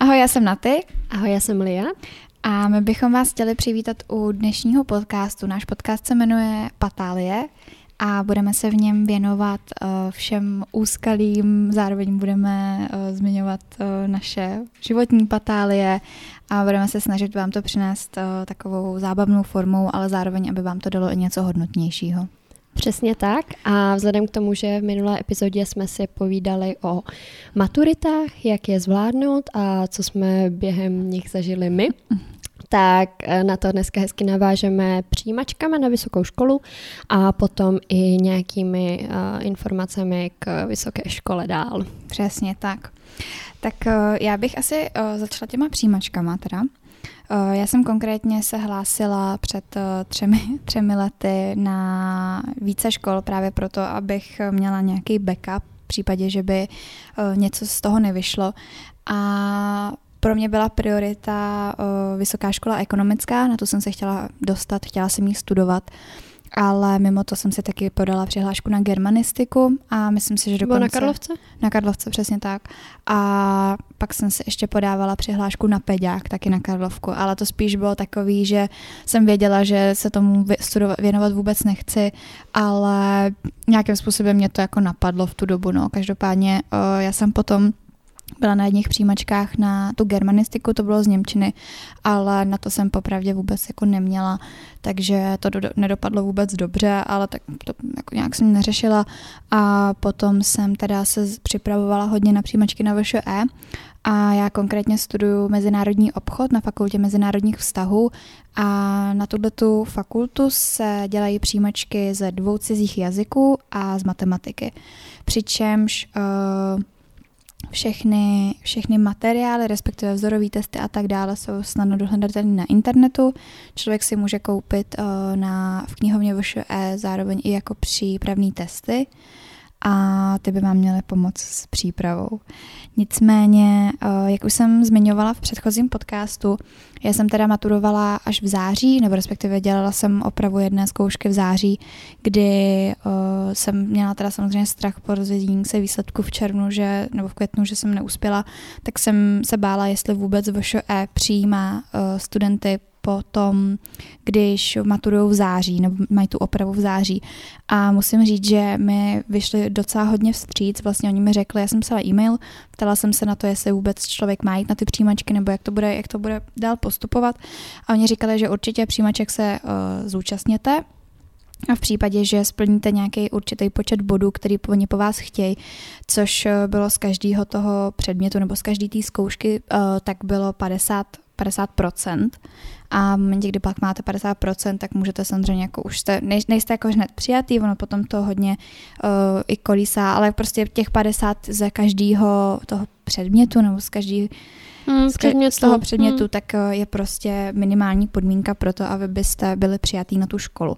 Ahoj, já jsem Naty. Ahoj, já jsem Lia. A my bychom vás chtěli přivítat u dnešního podcastu. Náš podcast se jmenuje Patálie a budeme se v něm věnovat uh, všem úskalým, zároveň budeme uh, zmiňovat uh, naše životní patálie a budeme se snažit vám to přinést takovou zábavnou formou, ale zároveň, aby vám to dalo i něco hodnotnějšího. Přesně tak a vzhledem k tomu, že v minulé epizodě jsme si povídali o maturitách, jak je zvládnout a co jsme během nich zažili my, tak eh, na to dneska hezky navážeme přijímačkami na vysokou školu a potom i nějakými uh, informacemi k vysoké škole dál. Přesně tak. Tak uh, já bych asi uh, začala těma přijímačkama teda. Eh, já jsem konkrétně se hlásila před eh, třemi, třemi lety na více škol právě proto, abych měla nějaký backup v případě, že by eh, něco z toho nevyšlo. A pro mě byla priorita vysoká škola ekonomická, na to jsem se chtěla dostat, chtěla jsem ji studovat ale mimo to jsem si taky podala přihlášku na germanistiku a myslím si, že dokonce... Bylo na Karlovce? Na Karlovce, přesně tak. A pak jsem si ještě podávala přihlášku na peďák, taky na Karlovku, ale to spíš bylo takový, že jsem věděla, že se tomu věnovat vůbec nechci, ale nějakým způsobem mě to jako napadlo v tu dobu, no. Každopádně já jsem potom byla na jedných přijímačkách na tu germanistiku, to bylo z Němčiny, ale na to jsem popravdě vůbec jako neměla, takže to do, nedopadlo vůbec dobře, ale tak to jako nějak jsem neřešila a potom jsem teda se připravovala hodně na přijímačky na VŠE a já konkrétně studuju mezinárodní obchod na fakultě mezinárodních vztahů a na tuto tu fakultu se dělají přijímačky ze dvou cizích jazyků a z matematiky. Přičemž uh, všechny, všechny materiály, respektive vzorové testy a tak dále jsou snadno dohledatelné na internetu. Člověk si může koupit uh, na, v knihovně VŠE zároveň i jako přípravné testy a ty by vám měly pomoct s přípravou. Nicméně, eh, jak už jsem zmiňovala v předchozím podcastu, já jsem teda maturovala až v září, nebo respektive dělala jsem opravu jedné zkoušky v září, kdy uh, jsem měla teda samozřejmě strach po rozvědění se výsledku v červnu, že, nebo v květnu, že jsem neuspěla, tak jsem se bála, jestli vůbec VŠE přijímá uh, studenty potom, když maturují v září, nebo mají tu opravu v září. A musím říct, že mi vyšli docela hodně vstříc. Vlastně oni mi řekli, já jsem psala e-mail, ptala jsem se na to, jestli vůbec člověk má jít na ty přijímačky, nebo jak to bude, jak to bude dál postupovat. A oni říkali, že určitě přijímaček se uh, zúčastněte, a v případě, že splníte nějaký určitý počet bodů, který oni po vás chtějí, což eh, bylo z každého toho předmětu nebo z každé té zkoušky, uh, tak bylo 50 50%. A v momentě, kdy pak máte 50%, tak můžete samozřejmě jako už jste, nej, nejste jako hned přijatý, ono potom to hodně uh, i kolísá, ale prostě těch 50 ze každého toho předmětu nebo z každý hmm, z, předmětu. z toho předmětu, hmm. tak uh, je prostě minimální podmínka pro to, aby byste byli přijatý na tu školu.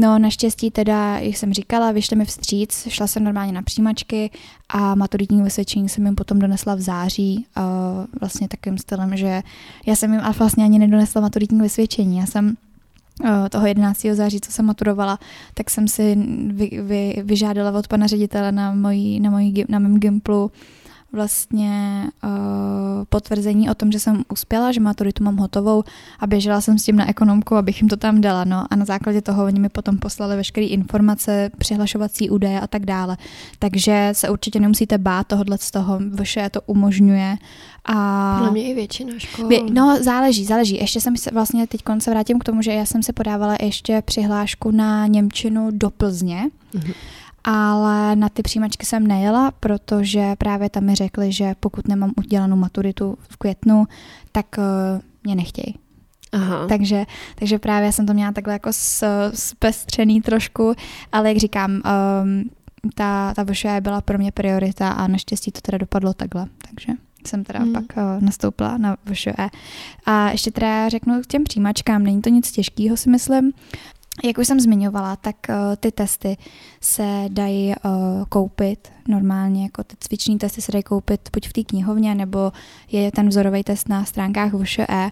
No naštěstí teda, jak jsem říkala, vyšli mi vstříc, šla jsem normálně na přijímačky a maturitní vysvědčení jsem jim potom donesla v září uh, vlastně takovým stylem, že já jsem jim vlastně ani nedonesla maturitní vysvědčení. Já jsem toho 11. září, co jsem maturovala, tak jsem si vy, vy, vyžádala od pana ředitele na, mojí, na, mojí, na mém Gimplu vlastně uh, potvrzení o tom, že jsem uspěla, že maturitu mám hotovou a běžela jsem s tím na ekonomku, abych jim to tam dala. No a na základě toho oni mi potom poslali veškeré informace, přihlašovací údaje a tak dále. Takže se určitě nemusíte bát tohohle z toho, vše to umožňuje. A... Podle mě i většina škol. No, záleží, záleží. Ještě jsem se vlastně teď se vrátím k tomu, že já jsem se podávala ještě přihlášku na Němčinu do Plzně. Mm-hmm ale na ty přijímačky jsem nejela, protože právě tam mi řekli, že pokud nemám udělanou maturitu v květnu, tak uh, mě nechtějí. Aha. Takže, takže právě jsem to měla takhle jako zpestřený trošku, ale jak říkám, um, ta, ta VŠE byla pro mě priorita a naštěstí to teda dopadlo takhle, takže jsem teda hmm. pak uh, nastoupila na VŠE. A ještě teda řeknu k těm přijímačkám, není to nic těžkého si myslím, jak už jsem zmiňovala, tak uh, ty testy se dají uh, koupit normálně, jako ty cviční testy se dají koupit buď v té knihovně, nebo je ten vzorový test na stránkách VŠE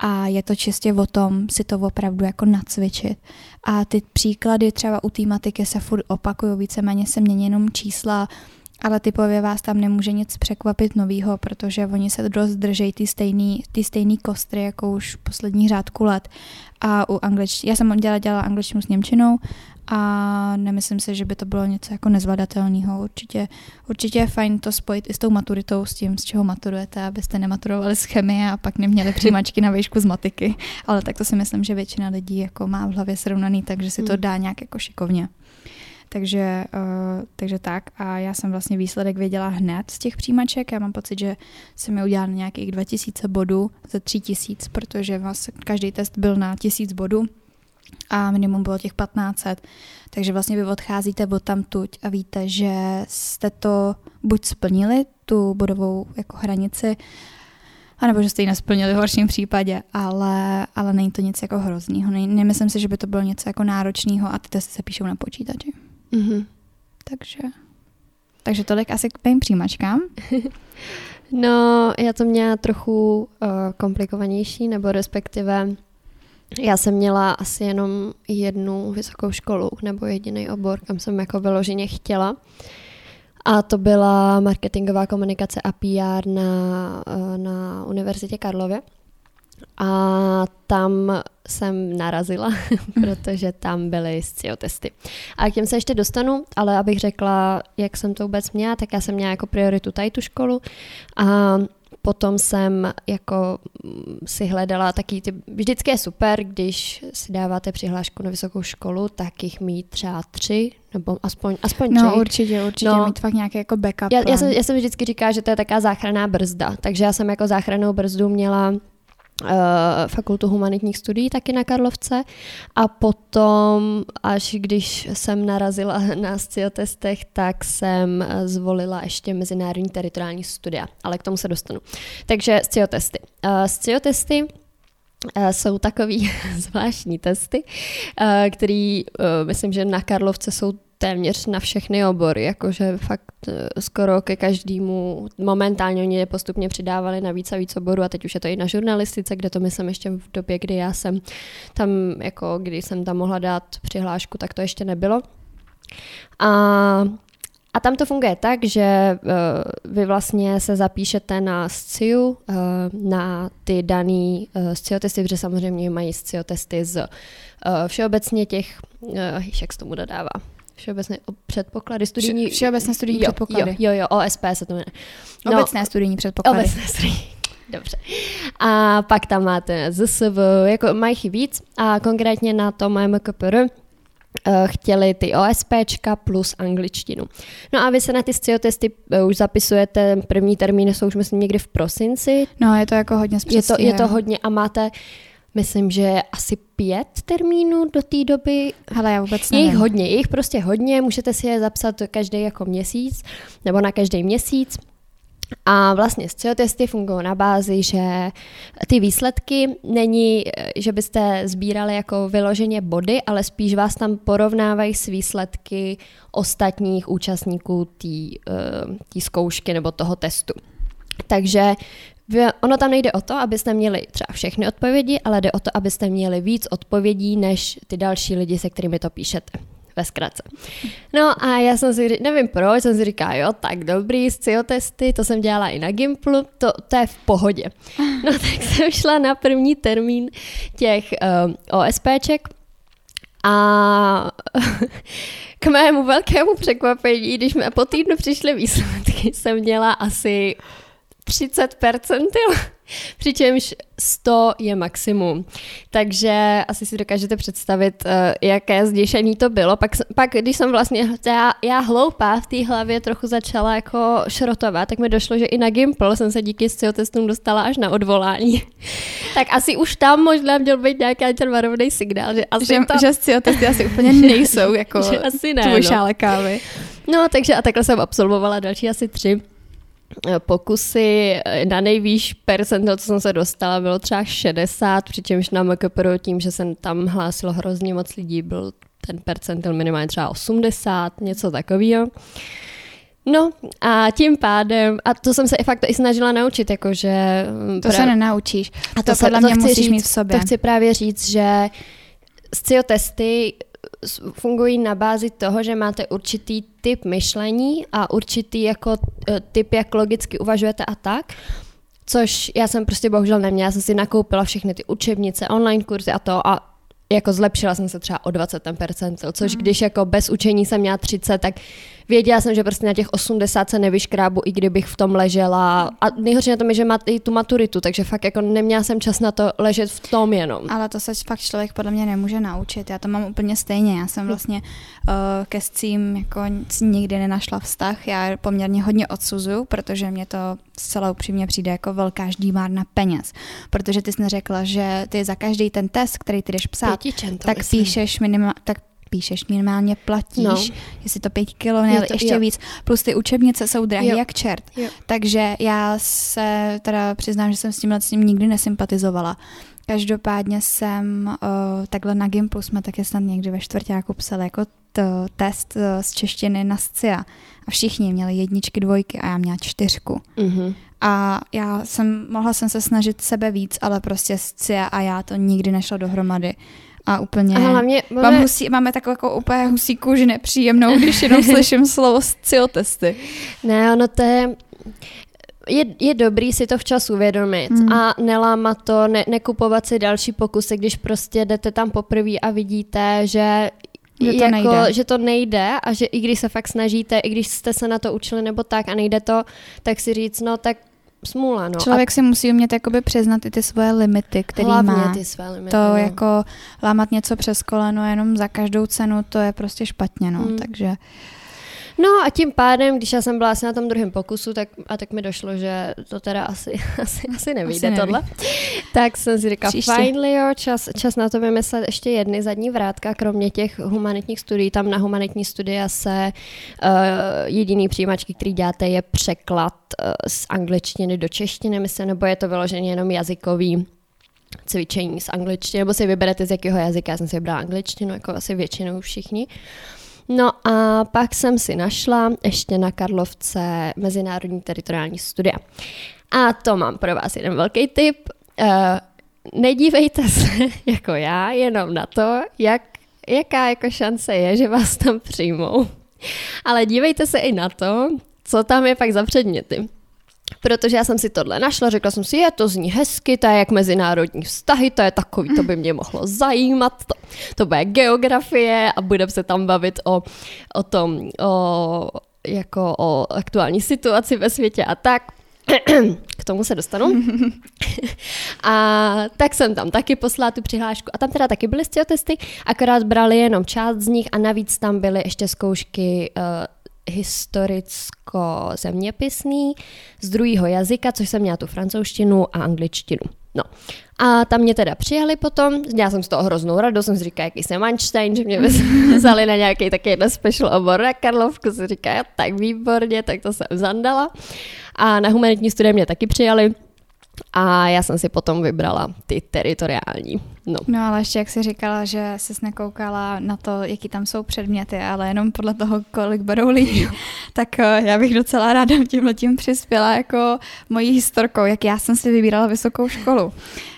a je to čistě o tom si to opravdu jako nacvičit. A ty příklady třeba u té matiky se furt opakují, víceméně se mění jenom čísla, ale typově vás tam nemůže nic překvapit novýho, protože oni se dost držejí ty stejný, ty stejný kostry, jako už poslední řádku let. A u angličtiny, já jsem dělala, dělala angličtinu s Němčinou a nemyslím si, že by to bylo něco jako nezvladatelného. Určitě, určitě je fajn to spojit i s tou maturitou, s tím, z čeho maturujete, abyste nematurovali z chemie a pak neměli přijímačky na výšku z matiky. Ale tak to si myslím, že většina lidí jako má v hlavě srovnaný, takže si to hmm. dá nějak jako šikovně. Takže, uh, takže tak. A já jsem vlastně výsledek věděla hned z těch přijímaček. Já mám pocit, že jsem mi udělala nějakých 2000 bodů ze 3000, protože vlastně každý test byl na 1000 bodů a minimum bylo těch 1500. Takže vlastně vy odcházíte od tam tuď a víte, že jste to buď splnili, tu bodovou jako hranici, anebo že jste ji nesplnili v horším případě, ale, ale není to nic jako hroznýho. Ne, nemyslím si, že by to bylo něco jako náročného a ty testy se píšou na počítači. Mm-hmm. Takže, takže tolik asi k mým přijímačkám. no, já to měla trochu uh, komplikovanější, nebo respektive já jsem měla asi jenom jednu vysokou školu nebo jediný obor, kam jsem jako vyloženě chtěla. A to byla marketingová komunikace a PR na, eh, na Univerzitě Karlově. A tam jsem narazila, protože tam byly SCIO testy. A k těm se ještě dostanu, ale abych řekla, jak jsem to vůbec měla, tak já jsem měla jako prioritu tady tu školu a potom jsem jako mm, si hledala taky ty, vždycky je super, když si dáváte přihlášku na vysokou školu, tak jich mít třeba tři, nebo aspoň, aspoň No tři. určitě, určitě no, mít fakt nějaký jako backup já, já, jsem, já jsem vždycky říkala, že to je taká záchranná brzda, takže já jsem jako záchrannou brzdu měla fakultu humanitních studií taky na a potom, až když jsem narazila na sciotestech, tak jsem eh, zvolila ještě mezinárodní teritoriální studia, ale k tomu se dostanu. Takže sciotesty. Uh, sciotesty jsou takový zvláštní testy, který myslím, že na Karlovce jsou téměř na všechny obory, jakože fakt eh, skoro ke každému, momentálně oni je postupně přidávali na víc a víc oborů a teď už je to i na žurnalistice, kde to myslím ještě v době, kdy já jsem tam, jako kdy jsem tam mohla dát přihlášku, tak to ještě nebylo. A a tam to funguje tak, že uh, vy vlastně se zapíšete na SCIU, uh, na ty daný uh, SCIO testy, protože samozřejmě mají SCIO testy z všeobecně těch, jak se tomu dodává, Všeobecné předpoklady, studijní... Všeobecné studijní jo, předpoklady. Jo, jo, jo, OSP se to jmenuje. No, obecné studijní předpoklady. Obecné studijní. Dobře. A pak tam máte ZSV, jako mají víc a konkrétně na tom MKPR uh, chtěli ty OSPčka plus angličtinu. No a vy se na ty testy uh, už zapisujete, první termíny jsou už myslím někdy v prosinci. No je to jako hodně je to, je to hodně a máte myslím, že asi pět termínů do té doby. Ale já vůbec nevím. Je jich hodně, je jich prostě hodně, můžete si je zapsat každý jako měsíc, nebo na každý měsíc. A vlastně testy fungují na bázi, že ty výsledky není, že byste sbírali jako vyloženě body, ale spíš vás tam porovnávají s výsledky ostatních účastníků té uh, zkoušky nebo toho testu. Takže Ono tam nejde o to, abyste měli třeba všechny odpovědi, ale jde o to, abyste měli víc odpovědí než ty další lidi, se kterými to píšete ve zkratce. No a já jsem si, nevím proč, jsem si říkala, jo, tak dobrý, testy, to jsem dělala i na Gimplu, to, to je v pohodě. No tak jsem šla na první termín těch um, OSPček a k mému velkému překvapení, když mi po týdnu přišly výsledky, jsem měla asi 30 percentil, přičemž 100 je maximum. Takže asi si dokážete představit, uh, jaké zděšení to bylo. Pak, pak když jsem vlastně, já, já hloupá v té hlavě trochu začala jako šrotovat, tak mi došlo, že i na Gimple jsem se díky testům dostala až na odvolání. tak asi už tam možná měl být nějaký ten varovný signál, že asi že, tam... že SCIO testy asi úplně nejsou jako že asi ne, tvůj no. šále kávy. No, takže a takhle jsem absolvovala další asi tři pokusy na nejvýš percento, co jsem se dostala, bylo třeba 60, přičemž na MKPR tím, že jsem tam hlásilo hrozně moc lidí, byl ten percentil minimálně třeba 80, něco takového. No a tím pádem, a to jsem se i fakt i snažila naučit, jakože... To pra... se nenaučíš. A to, to podle mě musíš říct, mít v sobě. To chci právě říct, že scio testy fungují na bázi toho, že máte určitý typ myšlení a určitý jako typ, jak logicky uvažujete a tak. Což já jsem prostě bohužel neměla, já jsem si nakoupila všechny ty učebnice, online kurzy a to a jako zlepšila jsem se třeba o 20 ten percentil, což mm. když jako bez učení jsem měla 30, tak věděla jsem, že prostě na těch 80 se nevyškrábu, i kdybych v tom ležela. A nejhorší na tom je, že má i tu maturitu, takže fakt jako neměla jsem čas na to ležet v tom jenom. Ale to se fakt člověk podle mě nemůže naučit. Já to mám úplně stejně. Já jsem vlastně uh, ke scím jako nikdy nenašla vztah. Já poměrně hodně odsuzuju, protože mě to zcela upřímně přijde jako velká ždímárna peněz. Protože ty jsi neřekla, že ty za každý ten test, který ty jdeš psát, tak myslím. píšeš minimálně, tak píšeš, minimálně platíš, no. jestli to pět kilo, ne, to, ještě jo. víc. Plus ty učebnice jsou drahé jak čert. Jo. Takže já se teda přiznám, že jsem s tímhle s tím nikdy nesympatizovala. Každopádně jsem uh, takhle na Gimplu jsme taky snad někdy ve čtvrtáku psali jako to, test uh, z češtiny na SCIA a všichni měli jedničky, dvojky a já měla čtyřku. Mm-hmm. A já jsem, mohla jsem se snažit sebe víc, ale prostě SCIA a já to nikdy nešlo dohromady a úplně... A hlavně máme... Mám husí, máme takovou jako úplně husí kůži nepříjemnou, když jenom slyším slovo testy. Ne, ono to je... Je, je dobrý si to včas uvědomit hmm. a nelámat to, ne, nekupovat si další pokusy, když prostě jdete tam poprvé a vidíte, že že to, jako, nejde. že to nejde a že i když se fakt snažíte, i když jste se na to učili nebo tak a nejde to, tak si říct, no tak smůla. No. Člověk a... si musí umět jakoby přiznat i ty svoje limity, které má. ty své limity. To no. jako lámat něco přes koleno jenom za každou cenu, to je prostě špatně, no. Hmm. Takže No a tím pádem, když já jsem byla asi na tom druhém pokusu, tak, a tak mi došlo, že to teda asi, asi, asi nevyjde asi tohle, tak jsem si říkala, fajn Leo, čas, čas na to vymyslet ještě jedny zadní vrátka, kromě těch humanitních studií, tam na humanitní studia se uh, jediný přijímačky, který děláte, je překlad uh, z angličtiny do češtiny, myslím, nebo je to vyloženě jenom jazykový cvičení z angličtiny, nebo si vyberete z jakého jazyka, já jsem si vybrala angličtinu, jako asi většinou všichni. No a pak jsem si našla ještě na Karlovce Mezinárodní teritoriální studia. A to mám pro vás jeden velký tip. Uh, nedívejte se jako já jenom na to, jak, jaká jako šance je, že vás tam přijmou. Ale dívejte se i na to, co tam je pak za předměty. Protože já jsem si tohle našla, řekla jsem si, je to zní hezky, to je jak mezinárodní vztahy, to je takový, to by mě mohlo zajímat, to, to bude geografie a budeme se tam bavit o, o tom, o, jako o aktuální situaci ve světě a tak. K tomu se dostanu. a tak jsem tam taky poslala tu přihlášku. A tam teda taky byly testy, akorát brali jenom část z nich a navíc tam byly ještě zkoušky uh, historicko-zeměpisný z druhého jazyka, což jsem měla tu francouzštinu a angličtinu. No. A tam mě teda přijali potom, já jsem z toho hroznou radost, jsem si říkala, jaký jsem Einstein, že mě vzali na nějaký taky special obor na Karlovku, si říká, tak výborně, tak to jsem zandala. A na humanitní studie mě taky přijali, a já jsem si potom vybrala ty teritoriální. No. no ale ještě jak jsi říkala, že jsi nekoukala na to, jaký tam jsou předměty, ale jenom podle toho, kolik berou lidi, tak eh, já bych docela ráda tímhle tím přispěla jako mojí historkou, jak já jsem si vybírala vysokou školu.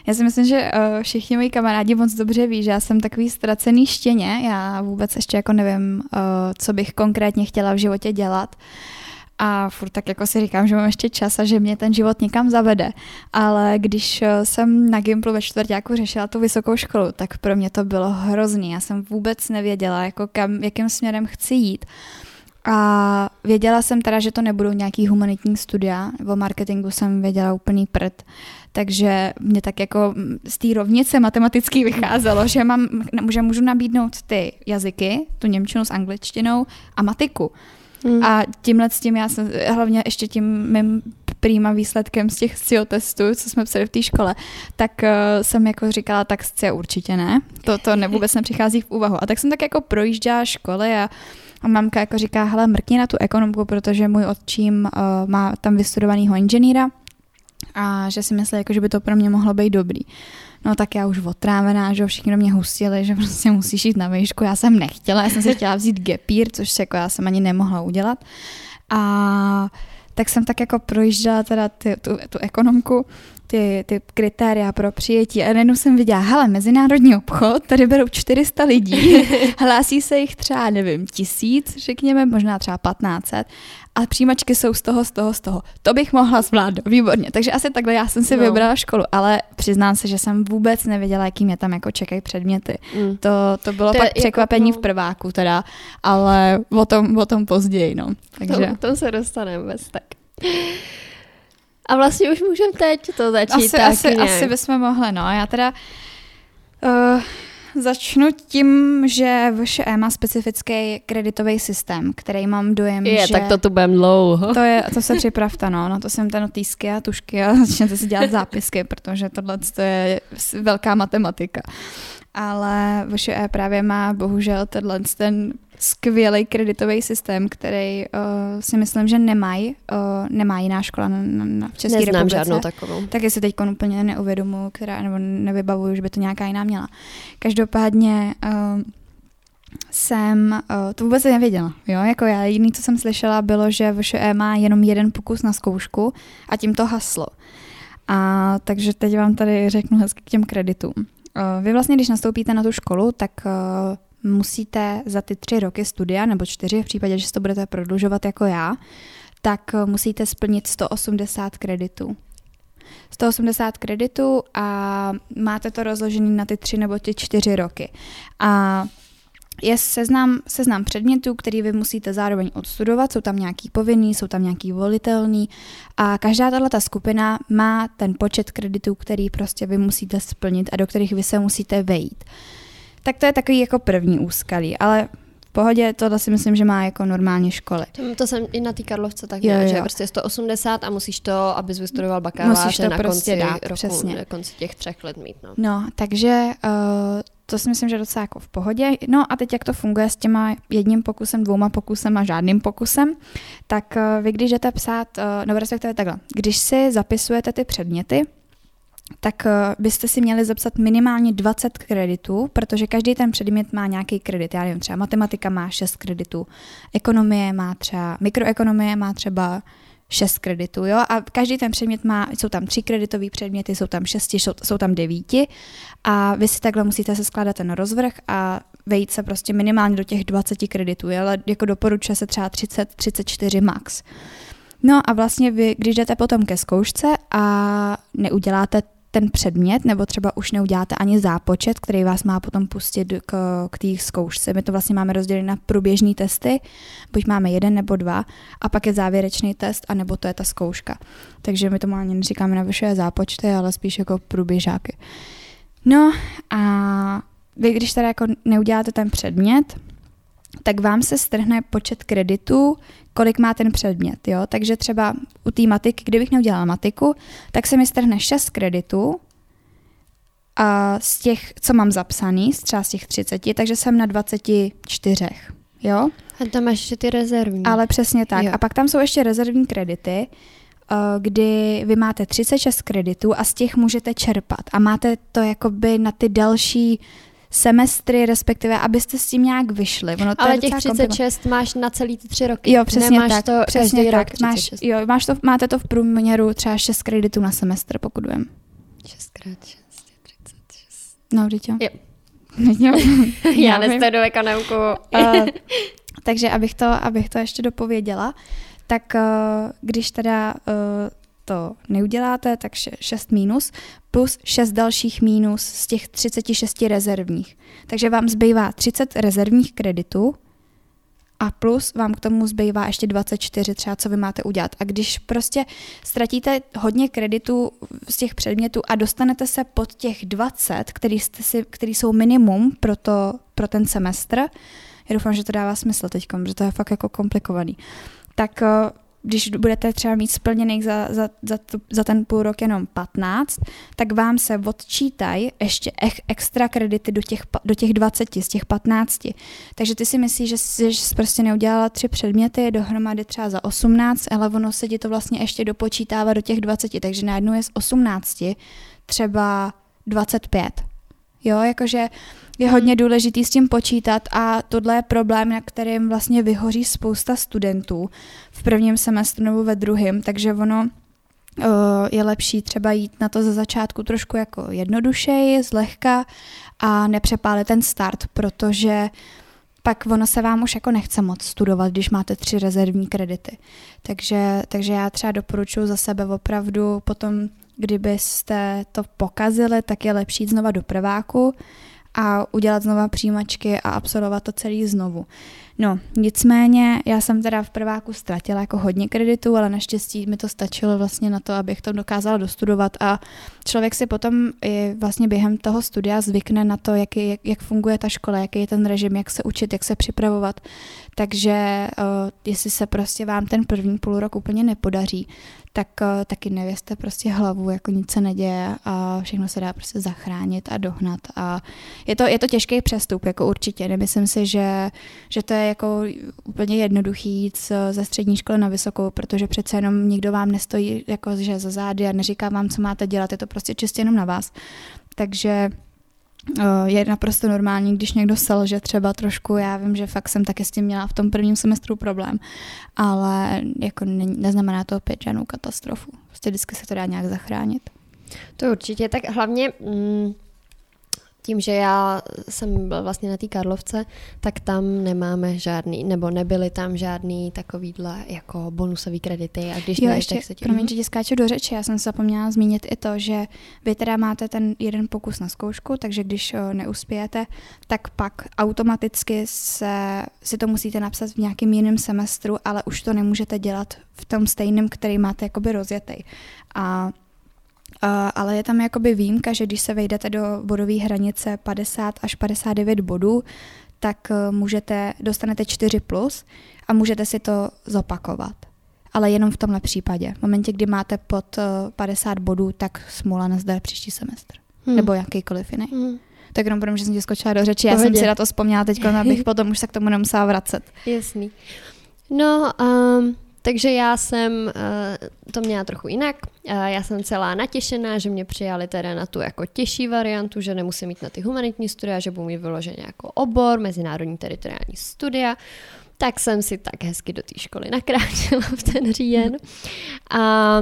Já si myslím, že eh, všichni moji kamarádi moc dobře ví, že já jsem takový ztracený štěně, já vůbec ještě jako nevím, eh, co bych konkrétně chtěla v životě dělat a furt tak jako si říkám, že mám ještě čas a že mě ten život někam zavede. Ale když eh, jsem na Gimplu ve čtvrtáku řešila tu vysokou školu, tak pro mě to bylo hrozný. Já jsem vůbec nevěděla, jako kam, jakým směrem chci jít. A věděla jsem teda, že to nebudou nějaký humanitní studia, o marketingu jsem věděla úplný prd, takže mě tak jako z té rovnice matematický vycházelo, že, mám, že můžu nabídnout ty jazyky, tu němčinu s angličtinou a matiku. Mm. A tímhle s tím já jsem, hlavně ještě tím mým prýma výsledkem z těch SCIO testů, co jsme psali v té škole, tak uh, jsem jako říkala, tak SCIO určitě ne, to, to ne, vůbec nepřichází v úvahu. A tak jsem tak jako projížděla školy a a mamka jako říká, hele, mrkni na tu ekonomku, protože můj otčím uh, má tam vystudovanýho inženýra a že si myslí, jako, že by to pro mě mohlo být dobrý. No tak já už otrávená, že všichni do mě hustili, že prostě musíš jít na výšku. Já jsem nechtěla, já jsem si chtěla vzít gepír, což jako já jsem ani nemohla udělat. A tak jsem tak jako projížděla teda ty, tu, tu ekonomku ty, ty kritéria pro přijetí a najednou jsem viděla, hele, mezinárodní obchod, tady berou 400 lidí, hlásí se jich třeba, nevím, tisíc, řekněme, možná třeba 1500 a přijímačky jsou z toho, z toho, z toho. To bych mohla zvládnout, výborně. Takže asi takhle já jsem si no. vybrala školu, ale přiznám se, že jsem vůbec nevěděla, jaký mě tam jako čekají předměty. Mm. To, to bylo to pak jako překvapení jako... v prváku teda, ale o tom, o tom později, no. Takže... To, to se dostaneme bez tak. A vlastně už můžeme teď to začít. Asi, asi, asi bychom mohli, no. Já teda uh, začnu tím, že VŠE má specifický kreditový systém, který mám dojem, je, že... tak to tu budem dlouho. To, je, to se připravte, no. no to jsem ten notýsky a tušky a začněte si dělat zápisky, protože tohle je velká matematika. Ale VŠE právě má bohužel tenhle ten skvělý kreditový systém, který uh, si myslím, že nemají, uh, nemá jiná škola na, na, v České Neznám republice. žádnou takovou. Tak si teď úplně neuvědomuji, která, nebo nevybavuju, že by to nějaká jiná měla. Každopádně uh, jsem uh, to vůbec nevěděla. Jo? Jako já jediný, co jsem slyšela, bylo, že VŠE má jenom jeden pokus na zkoušku a tím to haslo. A takže teď vám tady řeknu hezky k těm kreditům. Uh, vy vlastně, když nastoupíte na tu školu, tak uh, musíte za ty tři roky studia, nebo čtyři, v případě, že to budete prodlužovat jako já, tak eh, musíte splnit 180 kreditů. 180 kreditů a máte to rozložené na ty tři nebo ty čtyři roky. A je seznam, seznam předmětů, který vy musíte zároveň odstudovat, jsou tam nějaký povinný, jsou tam nějaký volitelný a každá tato skupina má ten počet kreditů, který prostě vy musíte splnit a do kterých vy se musíte vejít. Tak to je takový jako první úskalí, ale v pohodě tohle si myslím, že má jako normální školy. To, to jsem i na té Karlovce tak měla, že prostě 180 a musíš to, abys vystudoval bakaláře musíš to na prostě konci dát, roku, přesně. na konci těch třech let mít. No, no takže uh, to si myslím, že docela jako v pohodě. No a teď jak to funguje s těma jedním pokusem, dvouma pokusem a žádným pokusem, tak uh, vy když jdete psát, nebo respektive takhle, když si zapisujete ty předměty, tak eh, byste si měli zapsat minimálně 20 kreditů, protože každý ten předmět má nějaký kredit. Já nevím, třeba matematika má 6 kreditů, ekonomie má třeba, mikroekonomie má třeba 6 kreditů, jo, a každý ten předmět má, jsou tam tři kreditové předměty, jsou tam šesti, jsou, jsou tam devíti a vy si takhle musíte se skládat ten rozvrh a vejít se prostě minimálně do těch 20 kreditů, jo, ale jako doporučuje se třeba 30, 34 max. No a vlastně vy, když jdete potom ke zkoušce a neuděláte ten předmět, nebo třeba už neuděláte ani zápočet, který vás má potom pustit k, k té zkoušce. My to vlastně máme rozdělené na průběžné testy, buď máme jeden nebo dva, a pak je závěrečný test, anebo to je ta zkouška. Takže my to ani neříkáme na vyšší zápočty, ale spíš jako průběžáky. No a vy, když teda jako neuděláte ten předmět, tak vám se strhne počet kreditů, kolik má ten předmět. Jo? Takže třeba u té matiky, kdybych neudělala matiku, tak se mi strhne 6 kreditů a z těch, co mám zapsaný, třeba z těch 30, takže jsem na 24. Jo? A tam máš ještě ty rezervní. Ale přesně tak. Jo. A pak tam jsou ještě rezervní kredity, eh, kdy vy máte 36 kreditů a z těch můžete čerpat. A máte to jakoby na ty další semestry, respektive abyste s tím nějak vyšli. Ono to Ale těch 36 máš na celý ty tři roky. Jo, přesně Nemáš tak. to přesně tak. Rok máš, jo, máš to, máte to v průměru třeba 6 kreditů na semestr, pokud vím. 6 krát 6 36. No, vždyť jo. jo. Já, nestuduji ekonomku. uh, takže abych to, abych to ještě dopověděla, tak uh, když teda uh, to neuděláte, tak 6 mínus, plus 6 dalších mínus z těch 36 rezervních. Takže vám zbývá 30 rezervních kreditů a plus vám k tomu zbývá ještě 24 třeba, co vy máte udělat. A když prostě ztratíte hodně kreditů z těch předmětů a dostanete se pod těch 20, který, jste si, který jsou minimum pro, to, pro ten semestr, já doufám, že to dává smysl teď, protože to je fakt jako komplikovaný, tak eh, když budete třeba mít splněných za, za, za, tu, za ten půl rok jenom 15, tak vám se odčítají ještě extra kredity do těch, do těch 20, z těch 15. Takže ty si myslíš, že jsi, že jsi prostě neudělala tři předměty dohromady třeba za 18, ale ono se ti to vlastně ještě dopočítává do těch 20, takže najednou je z 18 třeba 25. Jo, jakože je hodně důležitý s tím počítat a tohle je problém, na kterým vlastně vyhoří spousta studentů v prvním semestru nebo ve druhém, takže ono je lepší třeba jít na to ze začátku trošku jako jednodušeji, zlehka a nepřepálit ten start, protože pak ono se vám už jako nechce moc studovat, když máte tři rezervní kredity. Takže, takže já třeba doporučuji za sebe opravdu potom, kdybyste to pokazili, tak je lepší jít znova do prváku a udělat znova přijímačky a absolvovat to celý znovu. No, nicméně já jsem teda v prváku ztratila jako hodně kreditů, ale naštěstí mi to stačilo vlastně na to, abych to dokázala dostudovat a člověk si potom i vlastně během toho studia zvykne na to, jak, jak, jak funguje ta škola, jaký je ten režim, jak se učit, jak se připravovat. Takže uh, jestli se prostě vám ten první půl rok úplně nepodaří, tak uh, taky nevěste prostě hlavu, jako nic se neděje a všechno se dá prostě zachránit a dohnat. A je to, je to těžký přestup, jako určitě. Nemyslím si, že, že to je jako úplně jednoduchý jít ze střední školy na vysokou, protože přece jenom nikdo vám nestojí jako že za zády a neříká vám, co máte dělat, je to prostě čistě jenom na vás. Takže eh, je naprosto normální, když někdo selže třeba trošku, já vím, že fakt jsem taky s tím měla v tom prvním semestru problém, ale jako ne, neznamená to opět žádnou katastrofu. Prostě vždycky se to dá nějak zachránit. To určitě, tak hlavně mm, tím, že já jsem byl vlastně na té Karlovce, tak tam nemáme žádný, nebo nebyly tam žádný takovýhle jako bonusový kredity a když jo, ne, ještě, tak se ti... Promiň, že ti skáču do řeči, já jsem zapomněla zmínit i to, že vy teda máte ten jeden pokus na zkoušku, takže když neuspějete, tak pak automaticky se, si to musíte napsat v nějakém jiném semestru, ale už to nemůžete dělat v tom stejném, který máte jakoby rozjetý. A ale je tam jakoby výjimka, že když se vejdete do bodové hranice 50 až 59 bodů, tak e, můžete, dostanete 4 plus a můžete si to zopakovat. Ale jenom v tomhle případě. V momentě, kdy máte pod 50 e, bodů, tak smůla nezdá příští semestr. Hmm. Nebo jakýkoliv jiný. Hmm. Tak jenom protože jsem ti skočila do řeči, já jsem si na to vzpomněla teď, abych potom už se k tomu nemusela vracet. Jasný. No, um, takže já jsem uh, to měla trochu jinak. Uh, já jsem celá natěšená, že mě přijali teda na tu jako těžší variantu, že nemusím mít na ty humanitní studia, že budu mít vyloženě jako obor, mezinárodní teritoriální studia. Tak jsem si tak hezky do té školy nakráčela v ten říjen. A,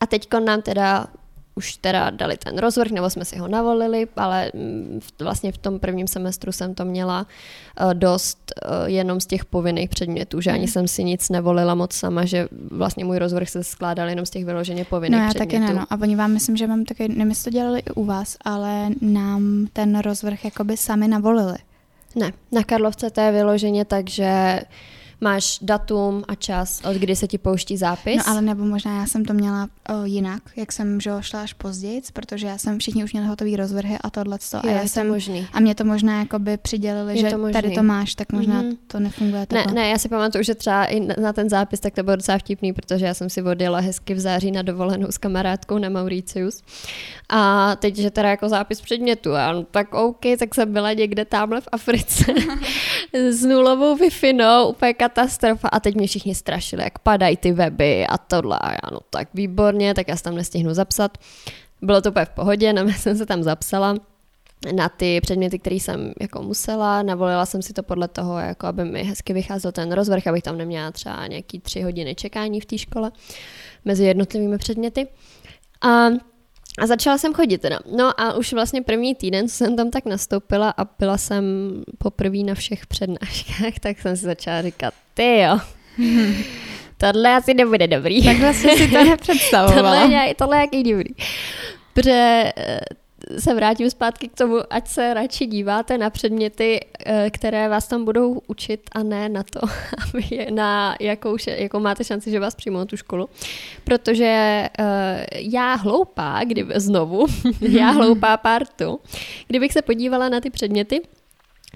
a teď nám teda už teda dali ten rozvrh, nebo jsme si ho navolili, ale mm, vlastně v tom prvním semestru jsem to měla eh, dost eh, jenom z těch povinných předmětů, že ani mhm. jsem si nic nevolila moc sama, že vlastně můj rozvrh se skládal jenom z těch vyloženě povinných no, já předmětů. taky ne, no. A oni vám, myslím, že vám taky, nevím, to dělali i u vás, ale nám ten rozvrh jakoby sami navolili. Ne, na Karlovce to je vyloženě tak, že máš datum a čas, od kdy se ti pouští zápis. No ale nebo možná já jsem to měla o, jinak, jak jsem že šla až později, protože já jsem všichni už měli hotový rozvrhy a tohle. A já jsem možný. A mě to možná jakoby přidělili, je že to tady to máš, tak možná mm-hmm. to nefunguje Ne, ne, já si pamatuju, že třeba i na ten zápis, tak to bylo docela vtipný, protože já jsem si odjela hezky v září na dovolenou s kamarádkou na Mauricius. A teď, že teda jako zápis předmětu, a no, tak OK, tak jsem byla někde tamhle v Africe s nulovou wi no, úplně katastrofa a teď mě všichni strašili, jak padají ty weby a tohle a já no tak výborně, tak já se tam nestihnu zapsat. Bylo to úplně v pohodě, no já jsem se tam zapsala na ty předměty, které jsem jako musela, navolila jsem si to podle toho, jako aby mi hezky vycházel ten rozvrh, abych tam neměla třeba nějaký tři hodiny čekání v té škole mezi jednotlivými předměty. A a začala jsem chodit teda. No a už vlastně první týden, co jsem tam tak nastoupila a byla jsem poprvé na všech přednáškách, tak jsem si začala říkat, ty jo, tohle asi nebude dobrý. Takhle jsem si to nepředstavovala. tohle, je, tohle je jaký divný. Protože eh, se vrátím zpátky k tomu, ať se radši díváte na předměty, eh, které vás tam budou učit a ne na to, aby na jakou, jakou máte šanci, že vás přijmou tu školu. Protože uh, já hloupá, kdyby znovu, já hloupá partu, kdybych se podívala na ty předměty,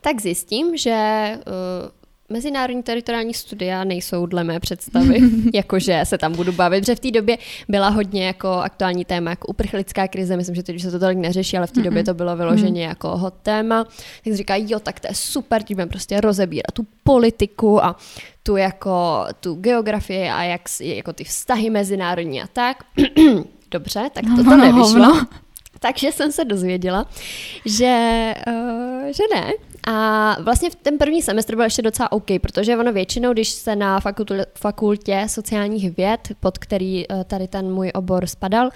tak zjistím, že uh, Mezinárodní teritoriální studia nejsou dle mé představy, jakože se tam budu bavit, protože v té době byla hodně jako aktuální téma, jako uprchlická krize, myslím, že teď se to tolik neřeší, ale v té době to bylo vyloženě jako hot téma. Tak říkají, jo, tak to je super, tím budeme prostě rozebírat tu politiku a tu jako tu geografii a jak, jako ty vztahy mezinárodní a tak. Dobře, tak to, to nevyšlo. Takže jsem se dozvěděla, že, uh, že ne, A vlastně v ten první semestr byl ještě docela OK, protože ono většinou, když se na fakultě, fakultě sociálních věd, pod který eh, tady ten můj obor spadal,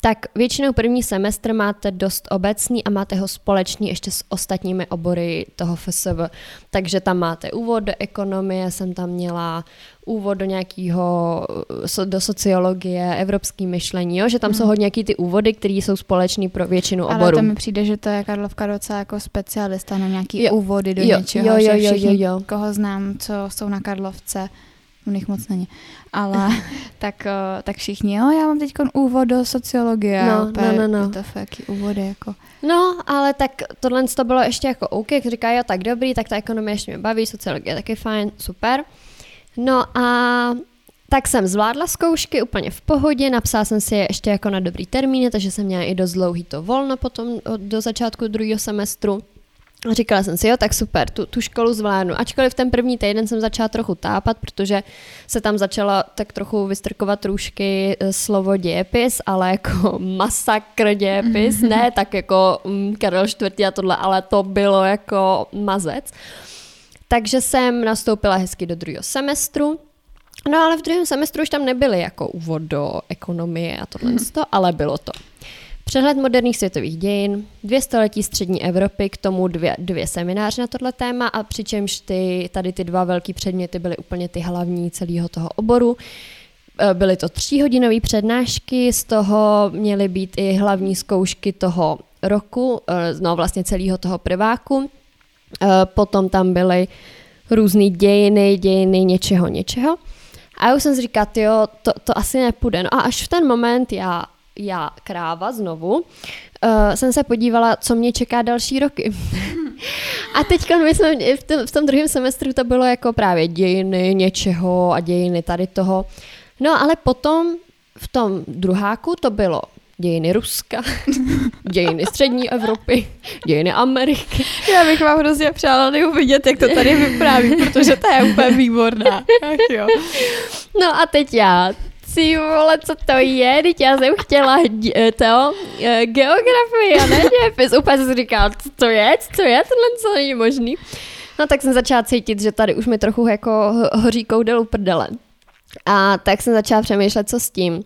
tak většinou první semestr máte dost obecný a máte ho společný ještě s ostatními obory toho FSV. Takže tam máte úvod do ekonomie, jsem tam měla úvod do nějakého, do sociologie, evropský myšlení, jo? že tam hmm. jsou hodně nějaký ty úvody, které jsou společný pro většinu oborů. Ale to mi přijde, že to je Karlovka docela jako specialista na nějaký jo. úvody do jo. něčeho, jo, jo, že všichni, jo, jo. koho znám, co jsou na Karlovce, u nich moc není, ale tak, eh, tak všichni, jo, já mám teď úvod do sociologie. No, opět, no, no, no. To jaký úvody, jako. No, ale tak tohle to bylo ještě jako OK, jak říká, jo, tak dobrý, tak ta ekonomie ještě mě baví, sociologie taky fajn, super. No a tak jsem zvládla zkoušky úplně v pohodě, napsala jsem si je ještě jako na dobrý termíny, takže jsem měla i dost dlouhý to volno potom do začátku druhého semestru. A říkala jsem si, jo, tak super, tu, tu školu zvládnu. Ačkoliv ten první týden jsem začala trochu tápat, protože se tam začala tak trochu vystrkovat růžky e, slovo dějepis, ale jako masakr dějepis, ne tak jako mm, Karel IV. a tohle, ale to bylo jako mazec. Takže jsem nastoupila hezky do druhého semestru. No ale v druhém semestru už tam nebyly jako úvod do ekonomie a tohle, hmm. ale bylo to. Přehled moderních světových dějin, dvě století střední Evropy, k tomu dvě, dvě semináře na tohle téma a přičemž ty, tady ty dva velký předměty byly úplně ty hlavní celého toho oboru. E, byly to tříhodinové přednášky, z toho měly být i hlavní zkoušky toho roku, e, no vlastně celého toho prváku. E, potom tam byly různé dějiny, dějiny něčeho, něčeho. A já už jsem si říkala, jo, to, to asi nepůjde. No a až v ten moment já já kráva znovu, uh, jsem se podívala, co mě čeká další roky. a teď my jsme v tom, v tom druhém semestru to bylo jako právě dějiny něčeho a dějiny tady toho. No ale potom v tom druháku to bylo dějiny Ruska, dějiny střední Evropy, dějiny Ameriky. Já bych vám hrozně přála vidět, jak to tady vypráví, protože to je úplně výborná. Ach jo. No a teď já si vole, co to je, teď já jsem chtěla eh, to, eh, geografii a ne dějepis. Úplně jsem si říkala, co to je, co to je, tohle co není možný. No tak jsem začala cítit, že tady už mi trochu jako hoří koudel prdele. A tak jsem začala přemýšlet, co s tím.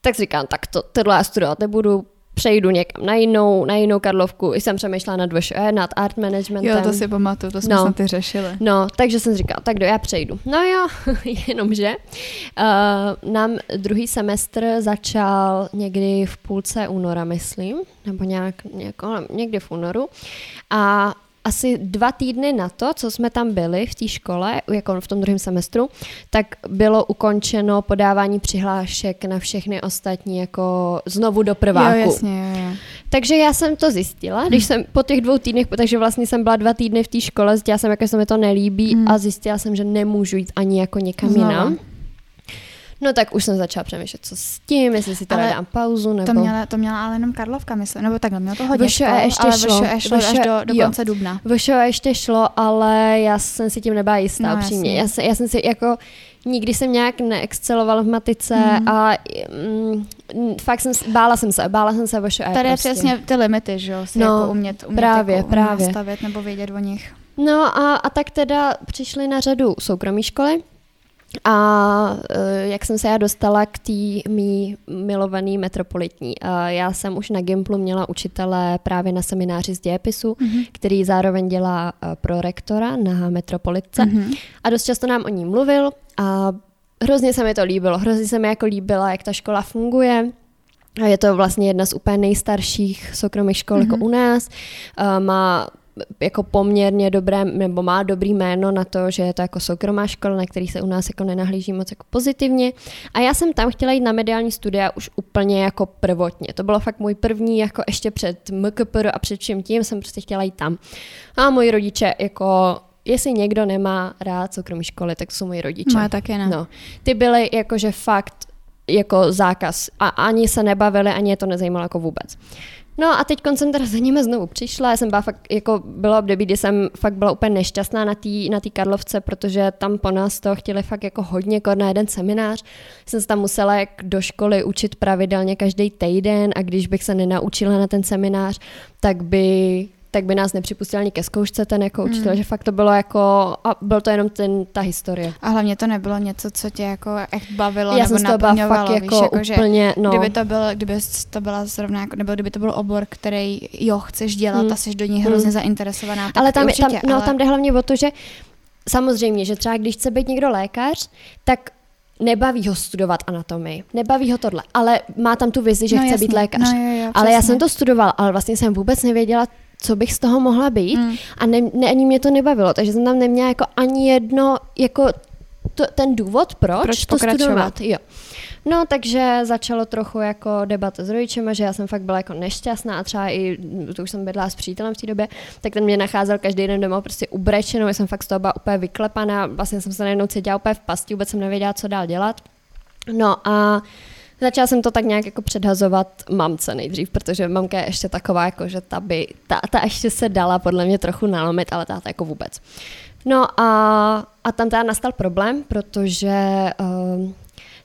Tak říkám, tak to, tohle já studovat nebudu, přejdu někam na jinou, na jinou Karlovku. I jsem přemýšlela nad VŠE, nad art managementem. Jo, to si pamatuju, to jsme no. ty řešili. No, takže jsem říkala, tak do já přejdu. No jo, jenomže uh, nám druhý semestr začal někdy v půlce února, myslím, nebo nějak, nějak někdy v únoru. A asi dva týdny na to, co jsme tam byli v té škole, jako v tom druhém semestru, tak bylo ukončeno podávání přihlášek na všechny ostatní jako znovu do prváku. Jo, jasně, jo, jo. Takže já jsem to zjistila, když jsem po těch dvou týdnech, takže vlastně jsem byla dva týdny v té škole, zjistila jsem, jak se mi to nelíbí hmm. a zjistila jsem, že nemůžu jít ani jako někam jinam. No tak už jsem začala přemýšlet, co s tím, jestli si teda ale dám pauzu, nebo... To měla, to měla ale jenom Karlovka, myslím, nebo takhle, mělo to hodně VŠE ještě ale šlo, VŠE šlo až do, do konce dubna. VŠE ještě šlo, ale já jsem si tím nebyla jistá, no, upřímně. Já, jsem, já jsem si jako nikdy jsem nějak neexcelovala v matice mm. a mm, fakt jsem, bála jsem se, bála jsem se VŠE. Tady prostě. je přesně ty limity, že jo, si no, jako umět, umět právě, jako právě. nastavit nebo vědět o nich. No a, a tak teda přišly na řadu soukromí školy, a eh, jak jsem se já dostala k té mý milovaný metropolitní. Já jsem už na Gimplu měla učitele právě na semináři z dějepisu, mm-hmm. který zároveň dělá eh, pro rektora na metropolitce. Mm-hmm. A dost často nám o ní mluvil a hrozně se mi to líbilo. Hrozně se mi jako líbila, jak ta škola funguje. Je to vlastně jedna z úplně nejstarších soukromých škol mm-hmm. jako u nás. Eh, má jako poměrně dobré, nebo má dobrý jméno na to, že je to jako soukromá škola, na který se u nás jako nenahlíží moc jako pozitivně. A já jsem tam chtěla jít na mediální studia už úplně jako prvotně. To bylo fakt můj první, jako ještě před MKPR a před vším tím jsem prostě chtěla jít tam. A moji rodiče jako jestli někdo nemá rád soukromé školy, tak to jsou moji rodiče. Moje také ne. No. Ty byly jakože fakt jako zákaz a ani se nebavili, ani je to nezajímalo jako vůbec. No a teď jsem teda za nimi znovu přišla, já jsem byla fakt, jako bylo období, kdy jsem fakt byla úplně nešťastná na té na tý Karlovce, protože tam po nás to chtěli fakt jako hodně kor na jeden seminář. Jsem se tam musela jak do školy učit pravidelně každý týden a když bych se nenaučila na ten seminář, tak by tak by nás nepřipustil ani ke zkoušce ten jako učitel, mm. že fakt to bylo jako, a byl to jenom ten, ta historie. A hlavně to nebylo něco, co tě jako echt bavilo Já nebo jsem naplňovalo, fakt víš, jako, jako že úplně, no. Kdyby to, byl, kdyby to byla zrovna, jako, nebo kdyby to byl obor, který jo, chceš dělat Hmm. a jsi do něj hrozně Hmm. zainteresovaná, tak ale tam, určitě, tam, no, ale... tam jde hlavně o to, že samozřejmě, že třeba když chce být někdo lékař, tak nebaví ho studovat anatomii, nebaví ho tohle, ale má tam tu vizi, že no, chce jasně, být lékař. No, jo, jo, ale já jsem to studovala, ale vlastně jsem vůbec nevěděla, co bych z toho mohla být Mm. a ne, ne, ani mě to nebavilo, takže jsem tam neměla jako ani jedno, jako to, ten důvod, proč, Proč to pokračovat. studovat. Jo. No, takže začalo trochu jako debata s rodičema, že já jsem fakt byla jako nešťastná a třeba i, to už jsem bydla s přítelem v té době, tak ten mě nacházel každý den doma prostě ubrečenou, já jsem fakt z toho byla úplně vyklepaná, vlastně jsem se najednou cítila úplně v pasti, vůbec jsem nevěděla, co dál dělat. No a Začala jsem to tak nějak jako předhazovat mamce nejdřív, protože mamka je ještě taková, jako, že ta, by, ta, ta ještě se dala podle mě trochu nalomit, ale táta jako vůbec. No a, a tam teda nastal problém, protože um,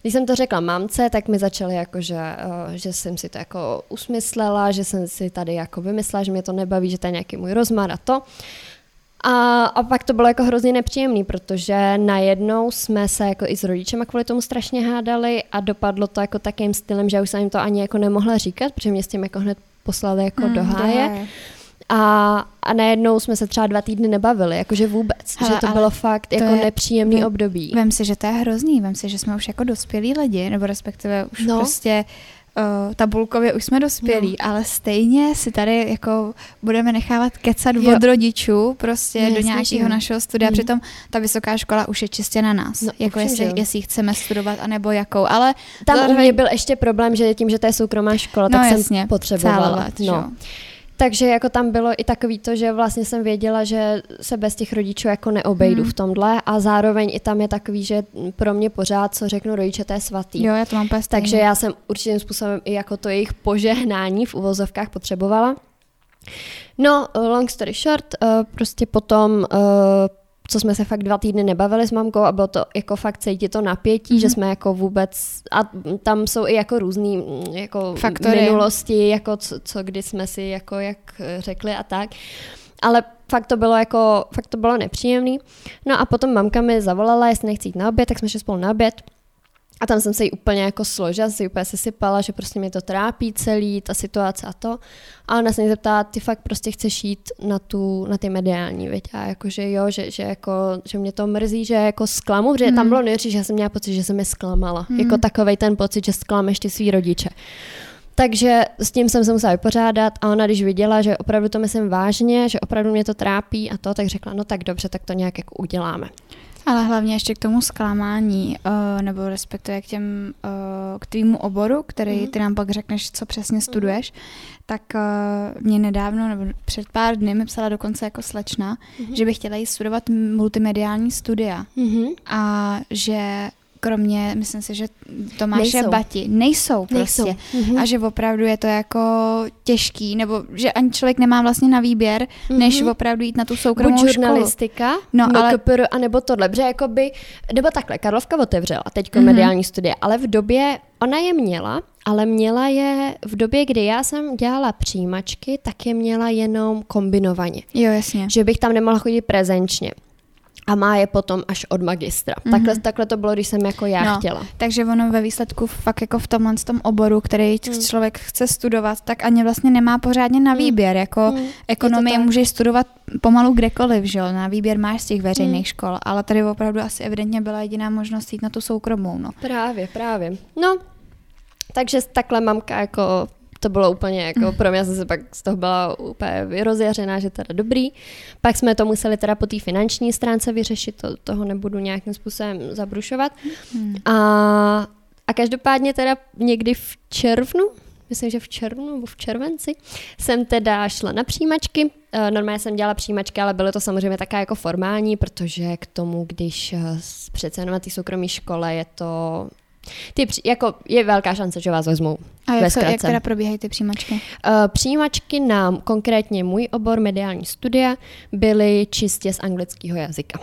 když jsem to řekla mamce, tak mi začaly jako, že, uh, že jsem si to jako usmyslela, že jsem si tady jako vymyslela, že mě to nebaví, že to je nějaký můj rozmar a to. A, a pak to bylo jako hrozně nepříjemný, protože najednou jsme se jako i s rodičema kvůli tomu strašně hádali a dopadlo to jako takým stylem, že já už jsem jim to ani jako nemohla říkat, protože mě s tím jako hned poslali jako Mm, do háje. A, a najednou jsme se třeba dva týdny nebavili, jakože vůbec. Hele, že to bylo fakt to jako je- nepříjemný vem- období. Vem si, že to je hrozný, vem si, že jsme už jako dospělí lidi, nebo respektive už no. prostě uh, tabulkově už jsme dospělí, no. ale stejně si tady jako budeme nechávat kecat Jo. od rodičů prostě No, do nějakého že jo. našeho studia, Hmm. přitom ta vysoká škola už je čistě na nás, No, jako určitě, jestli, jo. jestli chceme studovat, anebo jakou, ale Tam u zároveň- mě byl ještě problém, že tím, že to je soukromá škola, no tak jasně, jsem potřebovala. že no. jo. Takže jako tam bylo i takový to, že vlastně jsem věděla, že se bez těch rodičů jako neobejdu Hmm. v tomhle a zároveň i tam je takový, že pro mě pořád, co řeknu rodiče, to je svatý. Jo, já to mám stejně. Takže já jsem určitým způsobem i jako to jejich požehnání v uvozovkách potřebovala. No, long story short, uh, prostě potom, uh, co jsme se fakt dva týdny nebavili s mamkou a bylo to jako fakt cítit to napětí, mm-hmm. že jsme jako vůbec, a tam jsou i jako různý mm, jako Faktory. minulosti, jako co, co kdy jsme si jako jak řekli a tak. Ale fakt to bylo jako, fakt to bylo nepříjemný. No a potom mamka mi zavolala, jestli nechci jít na oběd, tak jsme šli spolu na oběd. A tam jsem se jí úplně jako složila, si úplně sesypala, že prostě mě to trápí celý, ta situace a to. A ona se mě zeptala, ty fakt prostě chceš jít na, tu, na ty mediální, viď? A jako, že jo, že, že, jako, že mě to mrzí, že jako zklamu, protože tam Hmm. bylo nejhorší, že já jsem měla pocit, že jsem je zklamala. Hmm. Jako takovej ten pocit, že zklameš ty svý rodiče. Takže s tím jsem se musela vypořádat a ona, když viděla, že opravdu to myslím vážně, že opravdu mě to trápí a to, tak řekla, no tak dobře, tak to nějak jako uděláme. Ale hlavně ještě k tomu zklamání, uh, nebo respektive k těm, uh, k tvýmu oboru, který Mhm. ty nám pak řekneš, co přesně studuješ, tak uh, mě nedávno, nebo před pár dny mi psala dokonce jako slečna, Mhm. že by chtěla jít studovat multimediální studia Mhm. a že kromě, myslím si, že Tomáše Nejsou. Bati, nejsou prostě. Nejsou. Mhm. A že opravdu je to jako těžký, nebo že ani člověk nemá vlastně na výběr, než Mhm. opravdu jít na tu soukromou Buď školu. žurnalistika, No, no, ale- MKPR, anebo tohle, protože jakoby, nebo takhle, Karlovka otevřela teď Mhm. mediální studie, ale v době, ona je měla, ale měla je v době, kdy já jsem dělala přijímačky, tak je měla jenom kombinovaně. Jo, jasně. Že bych tam nemohla chodit prezenčně. A má je potom až od magistra. Mhm. Takhle, takhle to bylo, když jsem jako já No. chtěla. Takže ono ve výsledku fakt jako v tomhle tom oboru, který Hmm. člověk chce studovat, tak ani vlastně nemá pořádně na Hmm. výběr. Jako ekonomii tak. můžeš studovat pomalu kdekoliv, že jo? Na výběr máš z těch veřejných Hmm. škol, ale tady opravdu asi evidentně byla jediná možnost jít na tu soukromou, no. Právě, právě. No, takže takhle mamka jako to bylo úplně jako pro mě, jsem se pak z toho byla úplně rozjařená, že teda dobrý. Pak jsme to museli teda po té finanční stránce vyřešit, to, toho nebudu nějakým způsobem zabrušovat. Hmm. A, a každopádně teda někdy v červnu, myslím, že v červnu nebo v červenci, jsem teda šla na přijímačky. Eh, Normálně jsem dělala přijímačky, ale bylo to samozřejmě taká jako formální, protože k tomu, když eh, přece jenom na té soukromé škole je to... Ty, jako je velká šance, že vás vezmou. A jak, to, jak teda probíhají ty přijímačky? Eh, Přijímačky na konkrétně můj obor mediální studia byly čistě z anglického jazyka.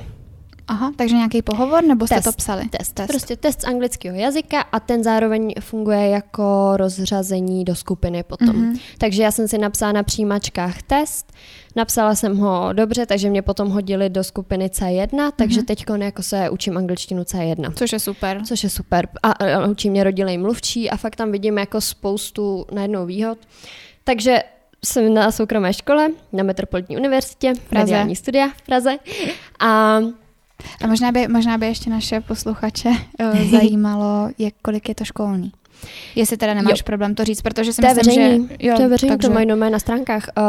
Aha, takže nějaký pohovor, nebo jste Test, to psali? Test. test. Prostě test z anglického jazyka a ten zároveň funguje jako rozřazení do skupiny potom. Mhm. Mm-hmm. Takže já jsem si napsala na přijímačkách test, napsala jsem ho dobře, takže mě potom hodili do skupiny C1, takže Mhm. teď jako se učím angličtinu C1. Což je super. Což je super. A, a učí mě rodilej mluvčí a fakt tam vidím jako spoustu najednou výhod. Takže jsem na soukromé škole, na Metropolitní univerzitě, Praze. mediální studia v Praze. A A možná by, možná by ještě naše posluchače uh, zajímalo, jak, kolik je to školní. Jestli teda nemáš Jo. problém to říct, protože si to myslím, veřejný, že... Jo, to je veřejný, takže, to mají doma na stránkách. Uh,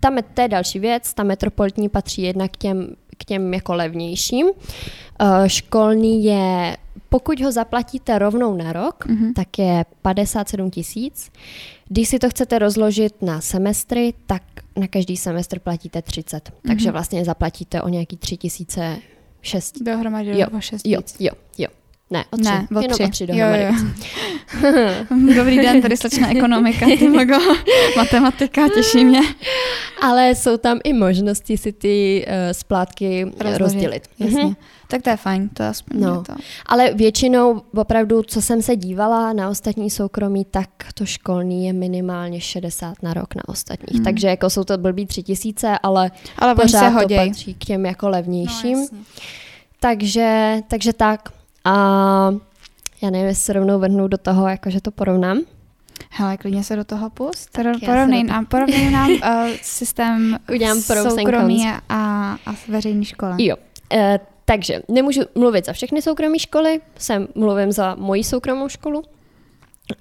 tam je, to je další věc, ta metropolitní patří jednak k těm, k těm jako levnějším. Uh, školní je, pokud ho zaplatíte rovnou na rok, Mhm. tak je 57 tisíc. Když si to chcete rozložit na semestry, tak na každý semestr platíte 30. Takže Mhm. vlastně zaplatíte o nějaký 3 tisíce 6. Dohromady Jo, o šest Jo, víc. jo, jo. Ne, o tři. Ne, o Jenom tři. o tři jo, dohromady. jo. Dobrý den, tady slečna ekonomika, ty mago, matematika, těší mě. Ale jsou tam i možnosti si ty uh, splátky rozdělit. rozdělit. Jasně. Mhm. Tak to je fajn, to aspoň No. je to. Ale většinou opravdu, co jsem se dívala na ostatní soukromí, tak to školní je minimálně 60 na rok na ostatních. Hmm. Takže jako jsou to blbý tři tisíce, ale Ale oni se pořád to patří k těm jako levnějším. No, jasně. takže, takže tak. A já nevím, jestli se rovnou vrhnu do toho, jakože to porovnám. Hele, klidně se do toho pust. Tak Porovnej nám, porovnej nám uh, systém Udělám soukromí a, a veřejné školy. Jo. E, takže nemůžu mluvit za všechny soukromé školy, jsem mluvím za moji soukromou školu.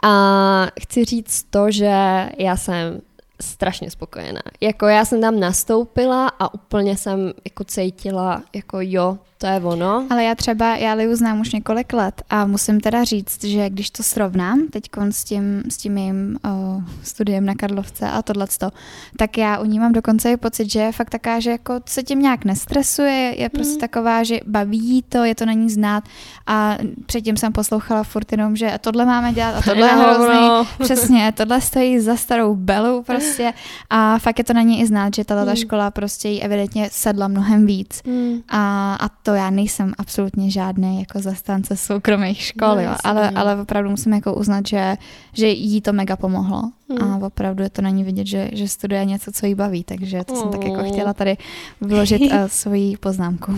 A chci říct to, že já jsem strašně spokojená. Jako já jsem tam nastoupila a úplně jsem jako cítila, jako jo, to je ono. Ale já třeba, já Liu znám už několik let a musím teda říct, že když to srovnám teď s tím, s tím mým uh, studiem na Karlovce a tohleto, tak já u ní mám dokonce i pocit, že je fakt taká, že jako se tím nějak nestresuje, je prostě Mhm. taková, že baví jí to, je to na ní znát a předtím jsem poslouchala furt jenom, že tohle máme dělat a tohle je hrozný, Přesně, tohle stojí za starou belu prostě a fakt je to na ní i znát, že tato Hmm. škola prostě jí evidentně sedla mnohem víc. Hmm. A, a to já nejsem absolutně žádný jako zastánce soukromých škol, No, jo, ale, ale opravdu musím jako uznat, že, že jí to mega pomohlo Hmm. a opravdu je to na ní vidět, že, že studuje něco, co jí baví, takže to jsem tak jako Oh. chtěla tady vložit uh, svoji poznámku.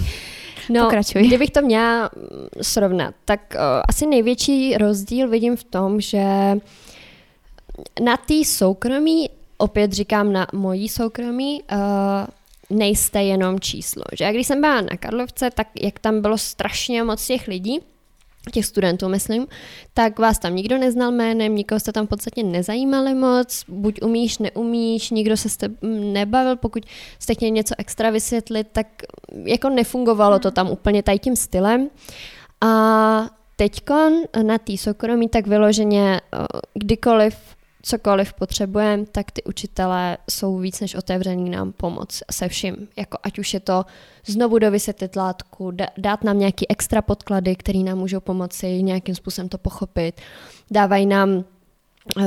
No, Pokračuj. kdybych to měla mm, srovnat, tak uh, asi největší rozdíl vidím v tom, že na té soukromí, opět říkám na mojí soukromí, uh, nejste jenom číslo. Že? A když jsem byla na Karlovce, tak jak tam bylo strašně moc těch lidí, těch studentů, myslím, tak vás tam nikdo neznal jménem, nikoho jste tam v podstatě nezajímali moc, buď umíš, neumíš, nikdo se s tebou nebavil, pokud jste chtěli něco extra vysvětlit, tak jako nefungovalo to tam úplně tady tím stylem. A teďkon na té soukromí tak vyloženě eh, kdykoliv cokoliv potřebujeme, tak ty učitelé jsou víc než otevření nám pomoc se vším. Jako ať už je to znovu dovysvětlit látku, dát nám nějaký extra podklady, které nám můžou pomoci nějakým způsobem to pochopit. Dávají nám uh,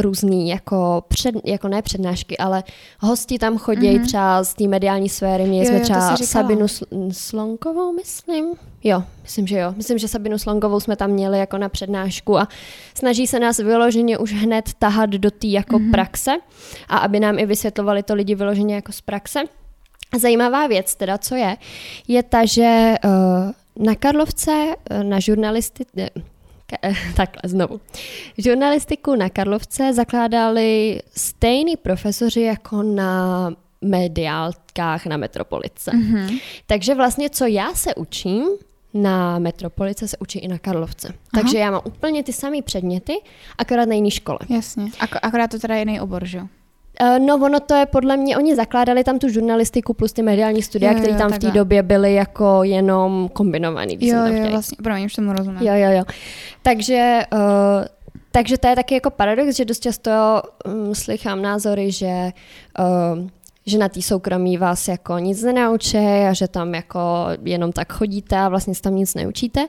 různý, jako, před, jako ne přednášky, ale hosti tam chodí Mhm. mm-hmm. třeba z té mediální sféry. Měli Jo, jsme jo, třeba. Sabinu Sl- Slonkovou, myslím. Jo, myslím, že jo. Myslím, že Sabinu Slonkovou jsme tam měli jako na přednášku a snaží se nás vyloženě už hned tahat do té jako Mhm. mm-hmm. praxe a aby nám i vysvětlovali to lidi vyloženě jako z praxe. Zajímavá věc teda, co je, je ta, že uh, na Karlovce, uh, na žurnalisty, eh, takhle znovu. Žurnalistiku na Karlovce zakládali stejní profesoři jako na mediálkách na Metropolice. Mhm. Takže vlastně, co já se učím na Metropolice, se učí i na Karlovce. Aha. Takže já mám úplně ty samé předměty, akorát na jiné škole. Jasně. Ak- akorát to teda je jiný obor, že jo? Eh, No ono to je podle mě, oni zakládali tam tu žurnalistiku plus ty mediální studia, Jo, jo, které tam v té době byly jako jenom kombinovaný. Jo, jo, chtěla. vlastně, promiň, už tomu rozumím. Jo, jo, jo. Takže, uh, takže to je taky jako paradox, že dost často um, slychám názory, že, uh, že na té soukromí vás jako nic nenaučí a že tam jako jenom tak chodíte a vlastně se tam nic neučíte.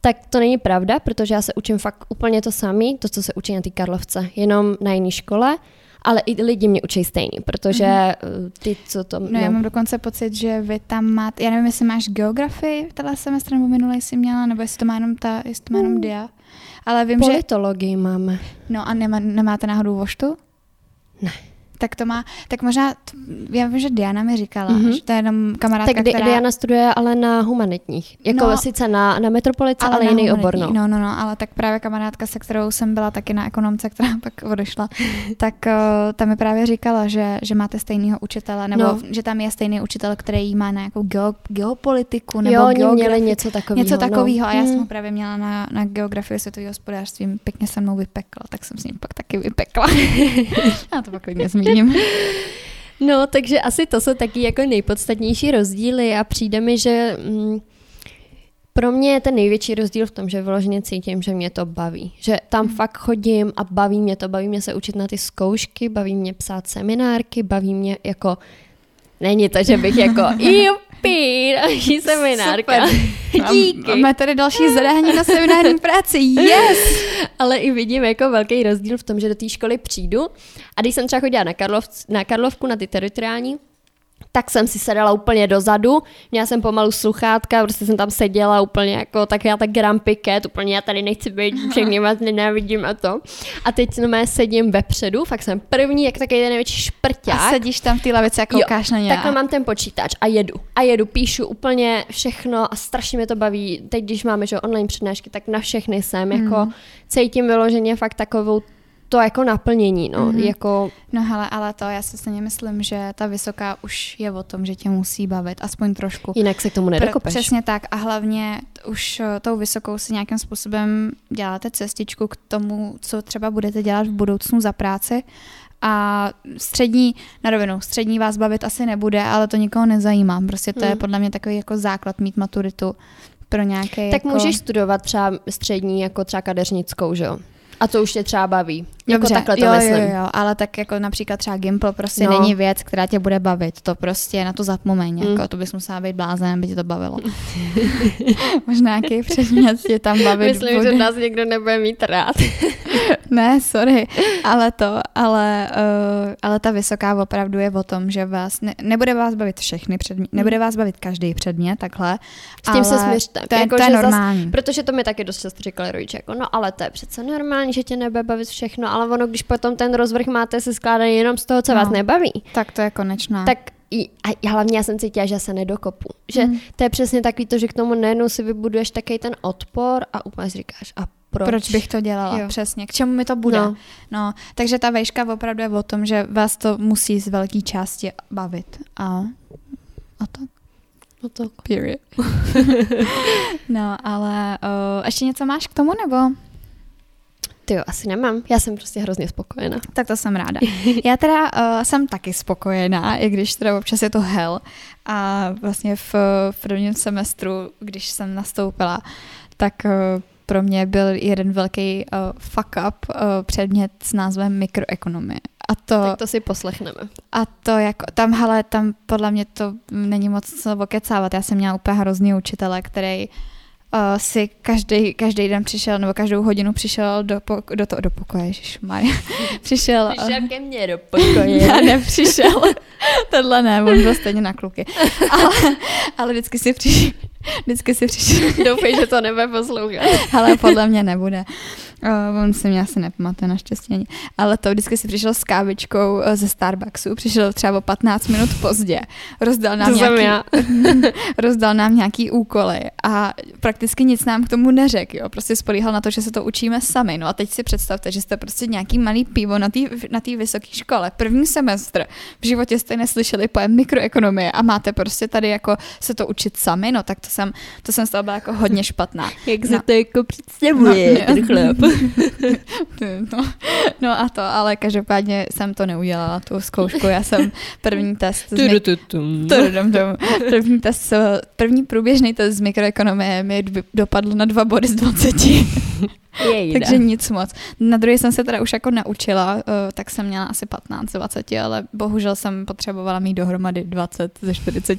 Tak to není pravda, protože já se učím fakt úplně to samé, to, co se učí na té Karlovce, jenom na jiné škole ale i lidi mě učí stejný, protože mm-hmm. ty, co to... No, no já mám dokonce pocit, že vy tam máte, já nevím, jestli máš geografii tenhle semestr, nebo minulý jsi měla, nebo jestli to má jenom ta, jestli to má jenom dia. Ale vím, Politologii že... máme. No a nemá, nemáte náhodou voštu? Ne tak to má, tak možná, já vím, že Diana mi říkala, mm-hmm. že to je jenom kamarádka, Tak která... Diana studuje ale na humanitních, jako no, sice na, na metropolice, ale, ale jiný obor, no. no. No, no, ale tak právě kamarádka, se kterou jsem byla taky na ekonomce, která pak odešla, tak uh, ta mi právě říkala, že, že máte stejného učitele, nebo no. že tam je stejný učitel, který má nějakou geo, geopolitiku, nebo jo, oni měli něco takového. Něco takového no. a já jsem hmm. ho právě měla na, na geografii světového hospodářství, pěkně se mnou vypekla, tak jsem s ním pak taky vypekla. já to pak klidně zmíním zmíním. No, takže asi to jsou taky jako nejpodstatnější rozdíly a přijde mi, že mm, pro mě je ten největší rozdíl v tom, že vyloženě cítím, že mě to baví. Že tam hmm. fakt chodím a baví mě to, baví mě se učit na ty zkoušky, baví mě psát seminárky, baví mě jako Není to, že bych jako jupi, další seminárka. Díky. Máme tady další zadání na seminární práci. Yes! Ale i vidím jako velký rozdíl v tom, že do té školy přijdu a když jsem třeba chodila na, Karlov, na Karlovku, na ty teritoriální, tak jsem si sedala úplně dozadu, měla jsem pomalu sluchátka, prostě jsem tam seděla úplně jako tak já tak Grand Piquet, úplně já tady nechci být, všechny vás nenávidím a to. A teď no mé sedím vepředu, fakt jsem první, jak takový ten největší šprťák. A sedíš tam v té lavici a koukáš jo, na ně. Takhle mám ten počítač a jedu. A jedu, píšu úplně všechno a strašně mě to baví. Teď, když máme že online přednášky, tak na všechny jsem, jako hmm. cítím vyloženě fakt takovou to jako naplnění, no, mm-hmm. jako... No hele, ale to, já si stejně myslím, že ta vysoká už je o tom, že tě musí bavit, aspoň trošku. Jinak se k tomu nedokopeš. Přesně tak a hlavně už eh, tou vysokou si nějakým způsobem děláte cestičku k tomu, co třeba budete dělat v budoucnu za práci a střední, na rovinu, střední vás bavit asi nebude, ale to nikoho nezajímá. Prostě to hmm. je podle mě takový jako základ mít maturitu pro nějaký Tak jako... můžeš studovat třeba střední jako třeba kadeřnickou, že jo? A to už tě třeba baví. Jako Dobře, takhle to jo, myslím. Jo, jo, ale tak jako například třeba Gimple prostě no. není věc, která tě bude bavit. To prostě na to zapomeň. Mm. Jako, to bys musela být blázen, aby tě to bavilo. Možná nějaký předmět tě tam bavit Myslím, bude. že nás někdo nebude mít rád. ne, sorry. Ale to, ale, uh, ale ta vysoká opravdu je o tom, že vás, ne, nebude vás bavit všechny předměty, mm. nebude vás bavit každý předmět, takhle. S tím se směřte. To je, jako, to je normální. Zas, protože to mi taky dost často říkali rodiče, jako no ale to je přece normální, že tě nebude bavit všechno, ale ono, když potom ten rozvrh máte se skládaný jenom z toho, co no, vás nebaví. Tak to je konečná. Tak a hlavně já jsem cítila, že se nedokopu. Že mm. to je přesně takový to, že k tomu najednou si vybuduješ takový ten odpor a úplně si říkáš, a proč? Proč bych to dělala? Jo. Přesně. K čemu mi to bude? No. no. Takže ta vejška opravdu je o tom, že vás to musí z velké části bavit. A, a tak. No to. Period. no, ale uh, ještě něco máš k tomu, nebo? Ty jo, asi nemám. Já jsem prostě hrozně spokojená. Tak to jsem ráda. Já teda uh, jsem taky spokojená, i když teda občas je to hell. A vlastně v, v prvním semestru, když jsem nastoupila, tak uh, pro mě byl jeden velký uh, fuck up uh, předmět s názvem mikroekonomie. A to, tak to si poslechneme. A to jako, tam, hele, tam podle mě to není moc co okecávat. Já jsem měla úplně hrozný učitele, který uh, uh, si každý, každý den přišel, nebo každou hodinu přišel do, po, do, to, do pokoje, ježišmarja. přišel. Přišel ke mně do pokoje. Já nepřišel. Tohle ne, on byl stejně na kluky. Ale, ale vždycky si přišel. Vždycky si přišel. Doufej, že to nebude poslouchat. ale podle mě nebude. Uh, on se mě asi nepamatuje naštěstí ani. Ale to vždycky si přišel s kávičkou uh, ze Starbucksu, přišel třeba o 15 minut pozdě, rozdal nám, to nějaký, rozdal nám nějaký úkoly a prakticky nic nám k tomu neřekl. Jo. Prostě spolíhal na to, že se to učíme sami. No a teď si představte, že jste prostě nějaký malý pivo na té na vysoké škole, první semestr, v životě jste neslyšeli pojem mikroekonomie a máte prostě tady jako se to učit sami, no tak to jsem, to jsem z toho byla jako hodně špatná. Jak se no. to jako představuje, no, chlap. no, no a to, ale každopádně jsem to neudělala, tu zkoušku. Já jsem první test... Z první test, první průběžný test z mikroekonomie mi dopadl na dva body z 20. Takže nic moc. Na druhé jsem se teda už jako naučila, uh, tak jsem měla asi 15 20, ale bohužel jsem potřebovala mít dohromady 20 ze 40.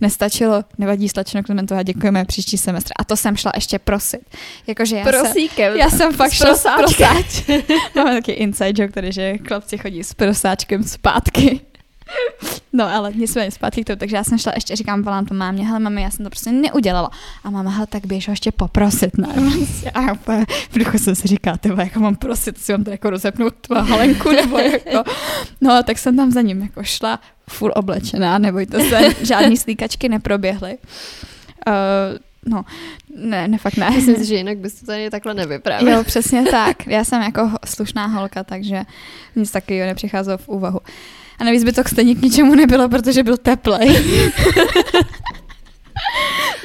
Nestačilo, nevadí, slečno to a děkujeme příští semestr. A to jsem šla ještě prosit. Jakože já Prosíkem. Jsem, já jsem fakt šla s prosáč. Máme taky inside joke, který, že chlapci chodí s prosáčkem zpátky. No ale nicméně zpátky k tomu, takže já jsem šla ještě, říkám volám to mámě, hele mami, já jsem to prostě neudělala. A máma, hele, tak běž ho ještě poprosit, ne? A úplně v duchu jsem si říká, ty jako mám prosit, si mám to jako rozepnout tvou halenku, nebo jako, no a tak jsem tam za ním jako šla, full oblečená, nebojte se, žádný slíkačky neproběhly. Uh, No, ne, ne, fakt ne. Myslím si, že jinak bys to tady takhle nevyprávěl. Jo, přesně tak. Já jsem jako slušná holka, takže nic takového nepřicházelo v úvahu. A navíc by to stejně k ničemu nebylo, protože byl teplej.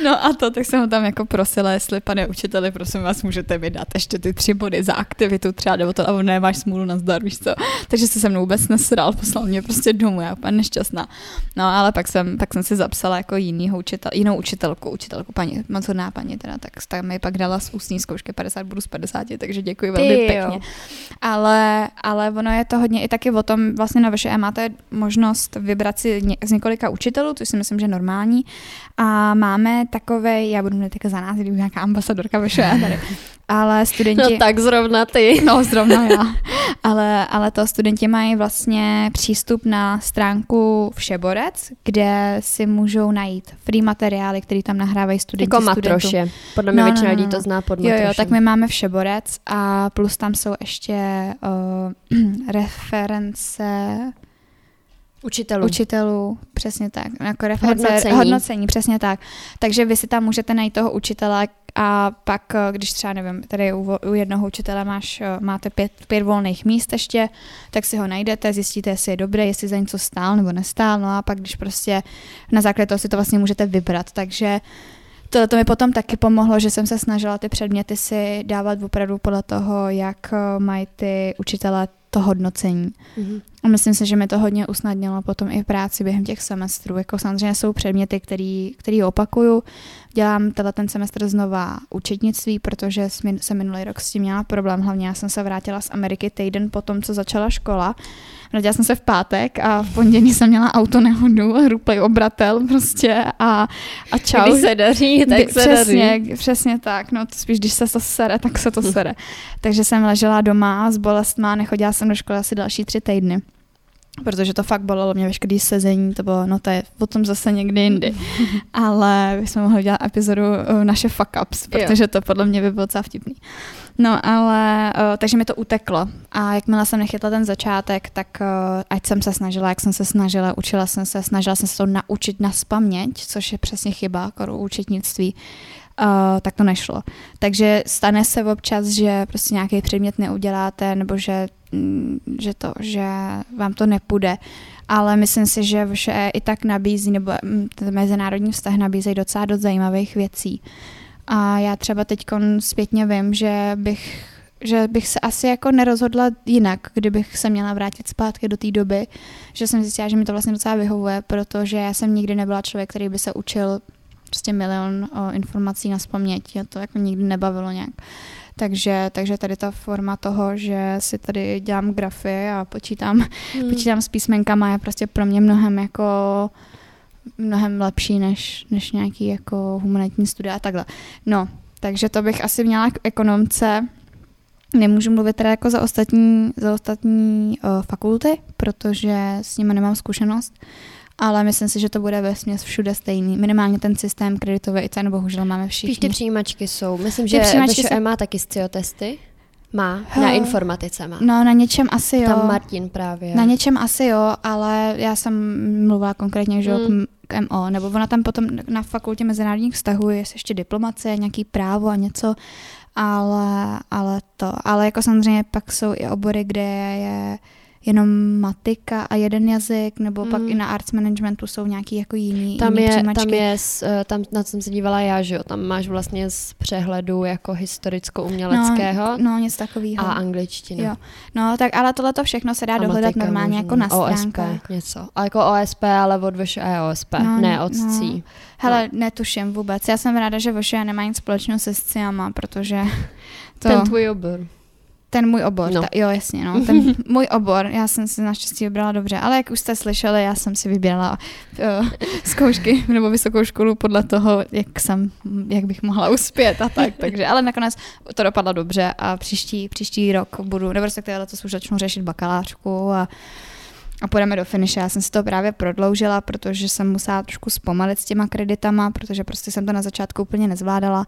No a to, tak jsem ho tam jako prosila, jestli pane učiteli, prosím vás, můžete mi dát ještě ty tři body za aktivitu třeba, nebo to, nebo nemáš smůlu na zdar, víš co. Takže se se mnou vůbec nesral, poslal mě prostě domů, já úplně nešťastná. No ale pak jsem, pak jsem si zapsala jako jinýho učitel, jinou učitelku, učitelku paní, moc hodná paní teda, tak tak mi pak dala z ústní zkoušky 50 bodů z 50, takže děkuji velmi Ty, pěkně. Ale, ale ono je to hodně i taky o tom, vlastně na vaše máte možnost vybrat si z několika učitelů, což si myslím, že normální. A máme takové, já budu mít také za nás, kdyby nějaká ambasadorka vyšla tady, ale studenti... No tak zrovna ty. No zrovna já. Ale, ale to studenti mají vlastně přístup na stránku Všeborec, kde si můžou najít free materiály, které tam nahrávají studenti. Jako matroše. Podle mě no, většina no, no. lidí to zná pod matrošem. Jo, jo, tak my máme Všeborec a plus tam jsou ještě uh, reference Učitelů. Učitelů, přesně tak. Jako reference, hodnocení. hodnocení, přesně tak. Takže vy si tam můžete najít toho učitele a pak, eh, když třeba, nevím, tady u, u jednoho učitele máš, eh, máte pět, pět volných míst ještě, tak si ho najdete, zjistíte, jestli je dobré, jestli za něco stál nebo nestál, no a pak, když prostě na základě toho si to vlastně můžete vybrat. Takže to, to mi potom taky pomohlo, že jsem se snažila ty předměty si dávat opravdu podle toho, jak eh, mají ty učitelé to hodnocení. Mm-hmm. A myslím si, že mi to hodně usnadnilo potom i v práci během těch semestrů. Jako samozřejmě jsou předměty, který, který opakuju. Dělám tenhle ten semestr znova učetnictví, protože jsem minulý rok s tím měla problém. Hlavně já jsem se vrátila z Ameriky týden po tom, co začala škola. Vrátila jsem se v pátek a v pondělí jsem měla auto nehodu, ruplej obratel prostě a, a čau. Když se daří, tak se přesně, daří. Přesně tak, no to spíš, když se to sere, tak se to sere. Takže jsem ležela doma s bolestma, nechodila jsem do školy asi další tři týdny protože to fakt bolelo mě veškerý sezení, to bylo, no to je potom zase někdy jindy. Ale bychom mohli dělat epizodu uh, naše fuck ups, protože to podle mě by bylo docela vtipný. No ale, uh, takže mi to uteklo. A jakmile jsem nechytla ten začátek, tak uh, ať jsem se snažila, jak jsem se snažila, učila jsem se, snažila jsem se to naučit na spaměť, což je přesně chyba, jako účetnictví, uh, tak to nešlo. Takže stane se občas, že prostě nějaký předmět neuděláte, nebo že Mm, že to, že vám to nepůjde. Ale myslím si, že vše i tak nabízí, nebo mm, ten mezinárodní vztah nabízí docela dost zajímavých věcí. A já třeba teď zpětně vím, že bych že bych se asi jako nerozhodla jinak, kdybych se měla vrátit zpátky do té doby, že jsem zjistila, že mi to vlastně docela vyhovuje, protože já jsem nikdy nebyla člověk, který by se učil prostě milion o, informací na spaměť. A to jako nikdy nebavilo nějak. Takže, takže tady ta forma toho, že si tady dělám grafy a počítám, hmm. počítám s písmenkama je prostě pro mě mnohem jako mnohem lepší než, než nějaký jako humanitní studia a takhle. No, takže to bych asi měla k ekonomce. Nemůžu mluvit teda jako za ostatní, za ostatní uh, fakulty, protože s nimi nemám zkušenost, ale myslím si, že to bude ve směs všude stejný. Minimálně ten systém kreditový i cen bohužel máme všichni. Spíš ty přijímačky jsou. Myslím, že VŠE jsou... má taky SCIO testy. Má, na informatice má. No, na něčem asi jo. Tam Martin právě. Na něčem asi jo, ale já jsem mluvila konkrétně, že hmm. k MO, nebo ona tam potom na fakultě mezinárodních vztahů je ještě diplomace, nějaký právo a něco, ale, ale to, ale jako samozřejmě pak jsou i obory, kde je jenom matika a jeden jazyk, nebo mm. pak i na arts managementu jsou nějaký jako jiný, tam jiný je, Tam je, eh, tam na co jsem se dívala já, že jo, tam máš vlastně z přehledu jako historicko-uměleckého. No, no nic takového. A angličtina. Jo. No, tak ale tohle to všechno se dá a dohledat normálně možná. jako na stránkách. OSP něco. A jako OSP, ale od VŠE OSP, no, ne od no. CÍ. Hele, no. netuším vůbec. Já jsem ráda, že VŠE nemá nic společného se SCIama, protože to... Ten tvůj obor. Ten můj obor, No. ta, jo jasně, no, ten můj obor, já jsem si naštěstí vybrala dobře, ale jak už jste slyšeli, já jsem si vybírala uh, zkoušky nebo vysokou školu podle toho, jak jsem, jak bych mohla uspět a tak, takže, ale nakonec to dopadlo dobře a příští, příští rok budu, nebo respektive letos už začnu řešit bakalářku a a půjdeme do finiše. Já jsem si to právě prodloužila, protože jsem musela trošku zpomalit s těma kreditama, protože prostě jsem to na začátku úplně nezvládala,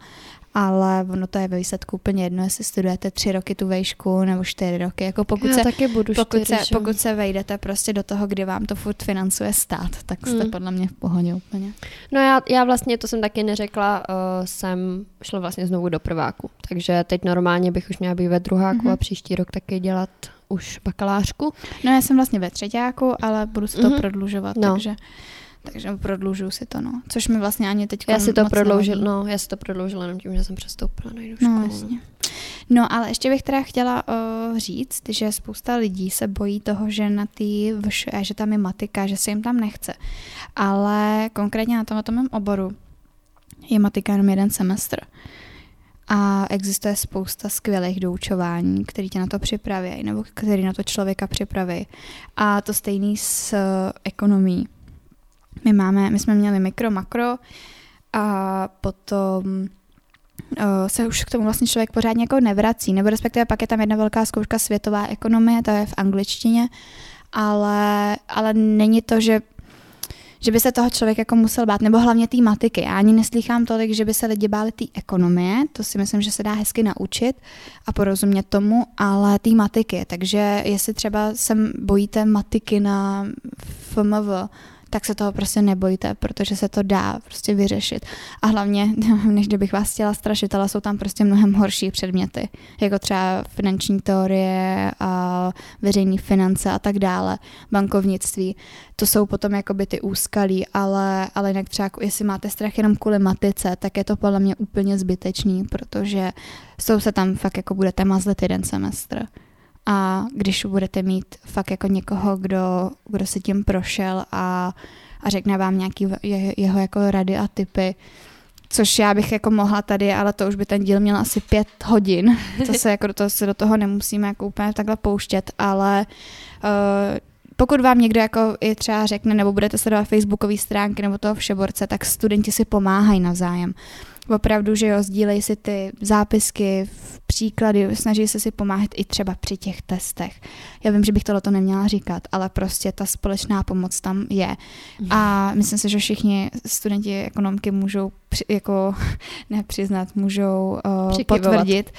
ale ono to je ve výsledku úplně jedno, jestli studujete tři roky tu vejšku nebo čtyři roky. Jako pokud Já se, taky budu pokud, čtyři, se, pokud se vejdete prostě do toho, kdy vám to furt financuje stát, tak jste Mm. podle mě v pohodě úplně. No já, já vlastně, to jsem taky neřekla, uh, jsem šla vlastně znovu do prváku. Takže teď normálně bych už měla být ve druháku Mhm. a příští rok taky dělat už bakalářku. No já jsem vlastně ve třetíku, ale budu si to Mhm. prodlužovat, No. takže takže prodlužuju si to, no. Což mi vlastně ani teď Já si to nevadí. no, já si to prodloužila jenom tím, že jsem přestoupila na jinou No, školu. jasně. No, ale ještě bych teda chtěla uh, říct, že spousta lidí se bojí toho, že na té VŠE, že tam je matika, že se jim tam nechce. Ale konkrétně na tomto mém oboru je matika jenom jeden semestr. A existuje spousta skvělých doučování, který tě na to připraví, nebo který na to člověka připraví. A to stejný s uh, ekonomí. My máme, my jsme měli mikro, makro a potom uh, se už k tomu vlastně člověk pořádně jako nevrací, nebo respektive pak je tam jedna velká zkouška světová ekonomie, to je v angličtině, ale, ale není to, že že by se toho člověk jako musel bát, nebo hlavně té matiky. Já ani neslýchám tolik, že by se lidi báli té ekonomie, to si myslím, že se dá hezky naučit a porozumět tomu, ale té matiky. Takže jestli třeba se bojíte matiky na FMV, tak se toho prostě nebojte, protože se to dá prostě vyřešit. A hlavně, než kdybych vás chtěla strašit, ale jsou tam prostě mnohem horší předměty, jako třeba finanční teorie a veřejné finance a tak dále, bankovnictví. To jsou potom jakoby ty úskalí, ale, ale jinak třeba, jestli máte strach jenom kvůli matice, tak je to podle mě úplně zbytečný, protože jsou se tam fakt jako budete mazlit jeden semestr. A když budete mít fakt jako někoho, kdo, kdo si tím prošel a, a řekne vám nějaký je, jeho jako rady a typy, což já bych jako mohla tady, ale to už by ten díl měl asi pět hodin. To se jako to se do toho nemusíme jako úplně takhle pouštět, ale uh, pokud vám někdo jako i třeba řekne, nebo budete sledovat facebookové stránky nebo toho všeborce, tak studenti si pomáhají navzájem. Opravdu, že jo, sdílej si ty zápisky, příklady, snaží se si pomáhat i třeba při těch testech. Já vím, že bych tohle to neměla říkat, ale prostě ta společná pomoc tam je. A myslím si, že všichni studenti ekonomky můžou při, jako nepřiznat, můžou uh, Přikyvovat. potvrdit,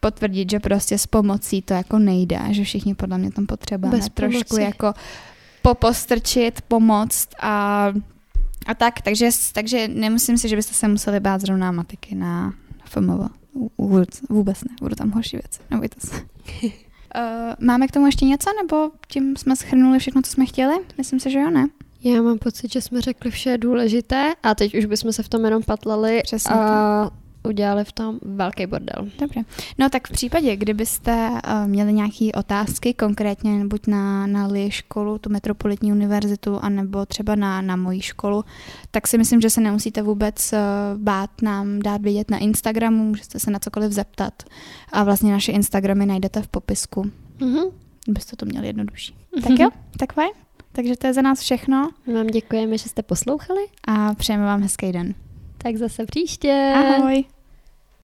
potvrdit, že prostě s pomocí to jako nejde, že všichni podle mě tam potřebujeme Bez trošku pomoci. jako popostrčit, pomoct a, a tak, takže, takže nemusím si, že byste se museli bát zrovna matiky na FMV. Vůbec, vůbec ne, budou tam horší věci, nebojte se. Uh, máme k tomu ještě něco, nebo tím jsme schrnuli všechno, co jsme chtěli? Myslím si, že jo, ne? Já mám pocit, že jsme řekli vše důležité a teď už bychom se v tom jenom patlali Přesně a udělali v tom velký bordel. Dobře. No tak v případě, kdybyste uh, měli nějaké otázky, konkrétně buď na, na LI školu, tu metropolitní univerzitu, anebo třeba na, na moji školu, tak si myslím, že se nemusíte vůbec uh, bát nám dát vědět na Instagramu, můžete se na cokoliv zeptat. A vlastně naše Instagramy najdete v popisku, Mhm. byste to měli jednodušší. Tak jo, tak fajn. Takže to je za nás všechno vám děkujeme, že jste poslouchali, a přejeme vám hezký den. Tak zase příště. Ahoj.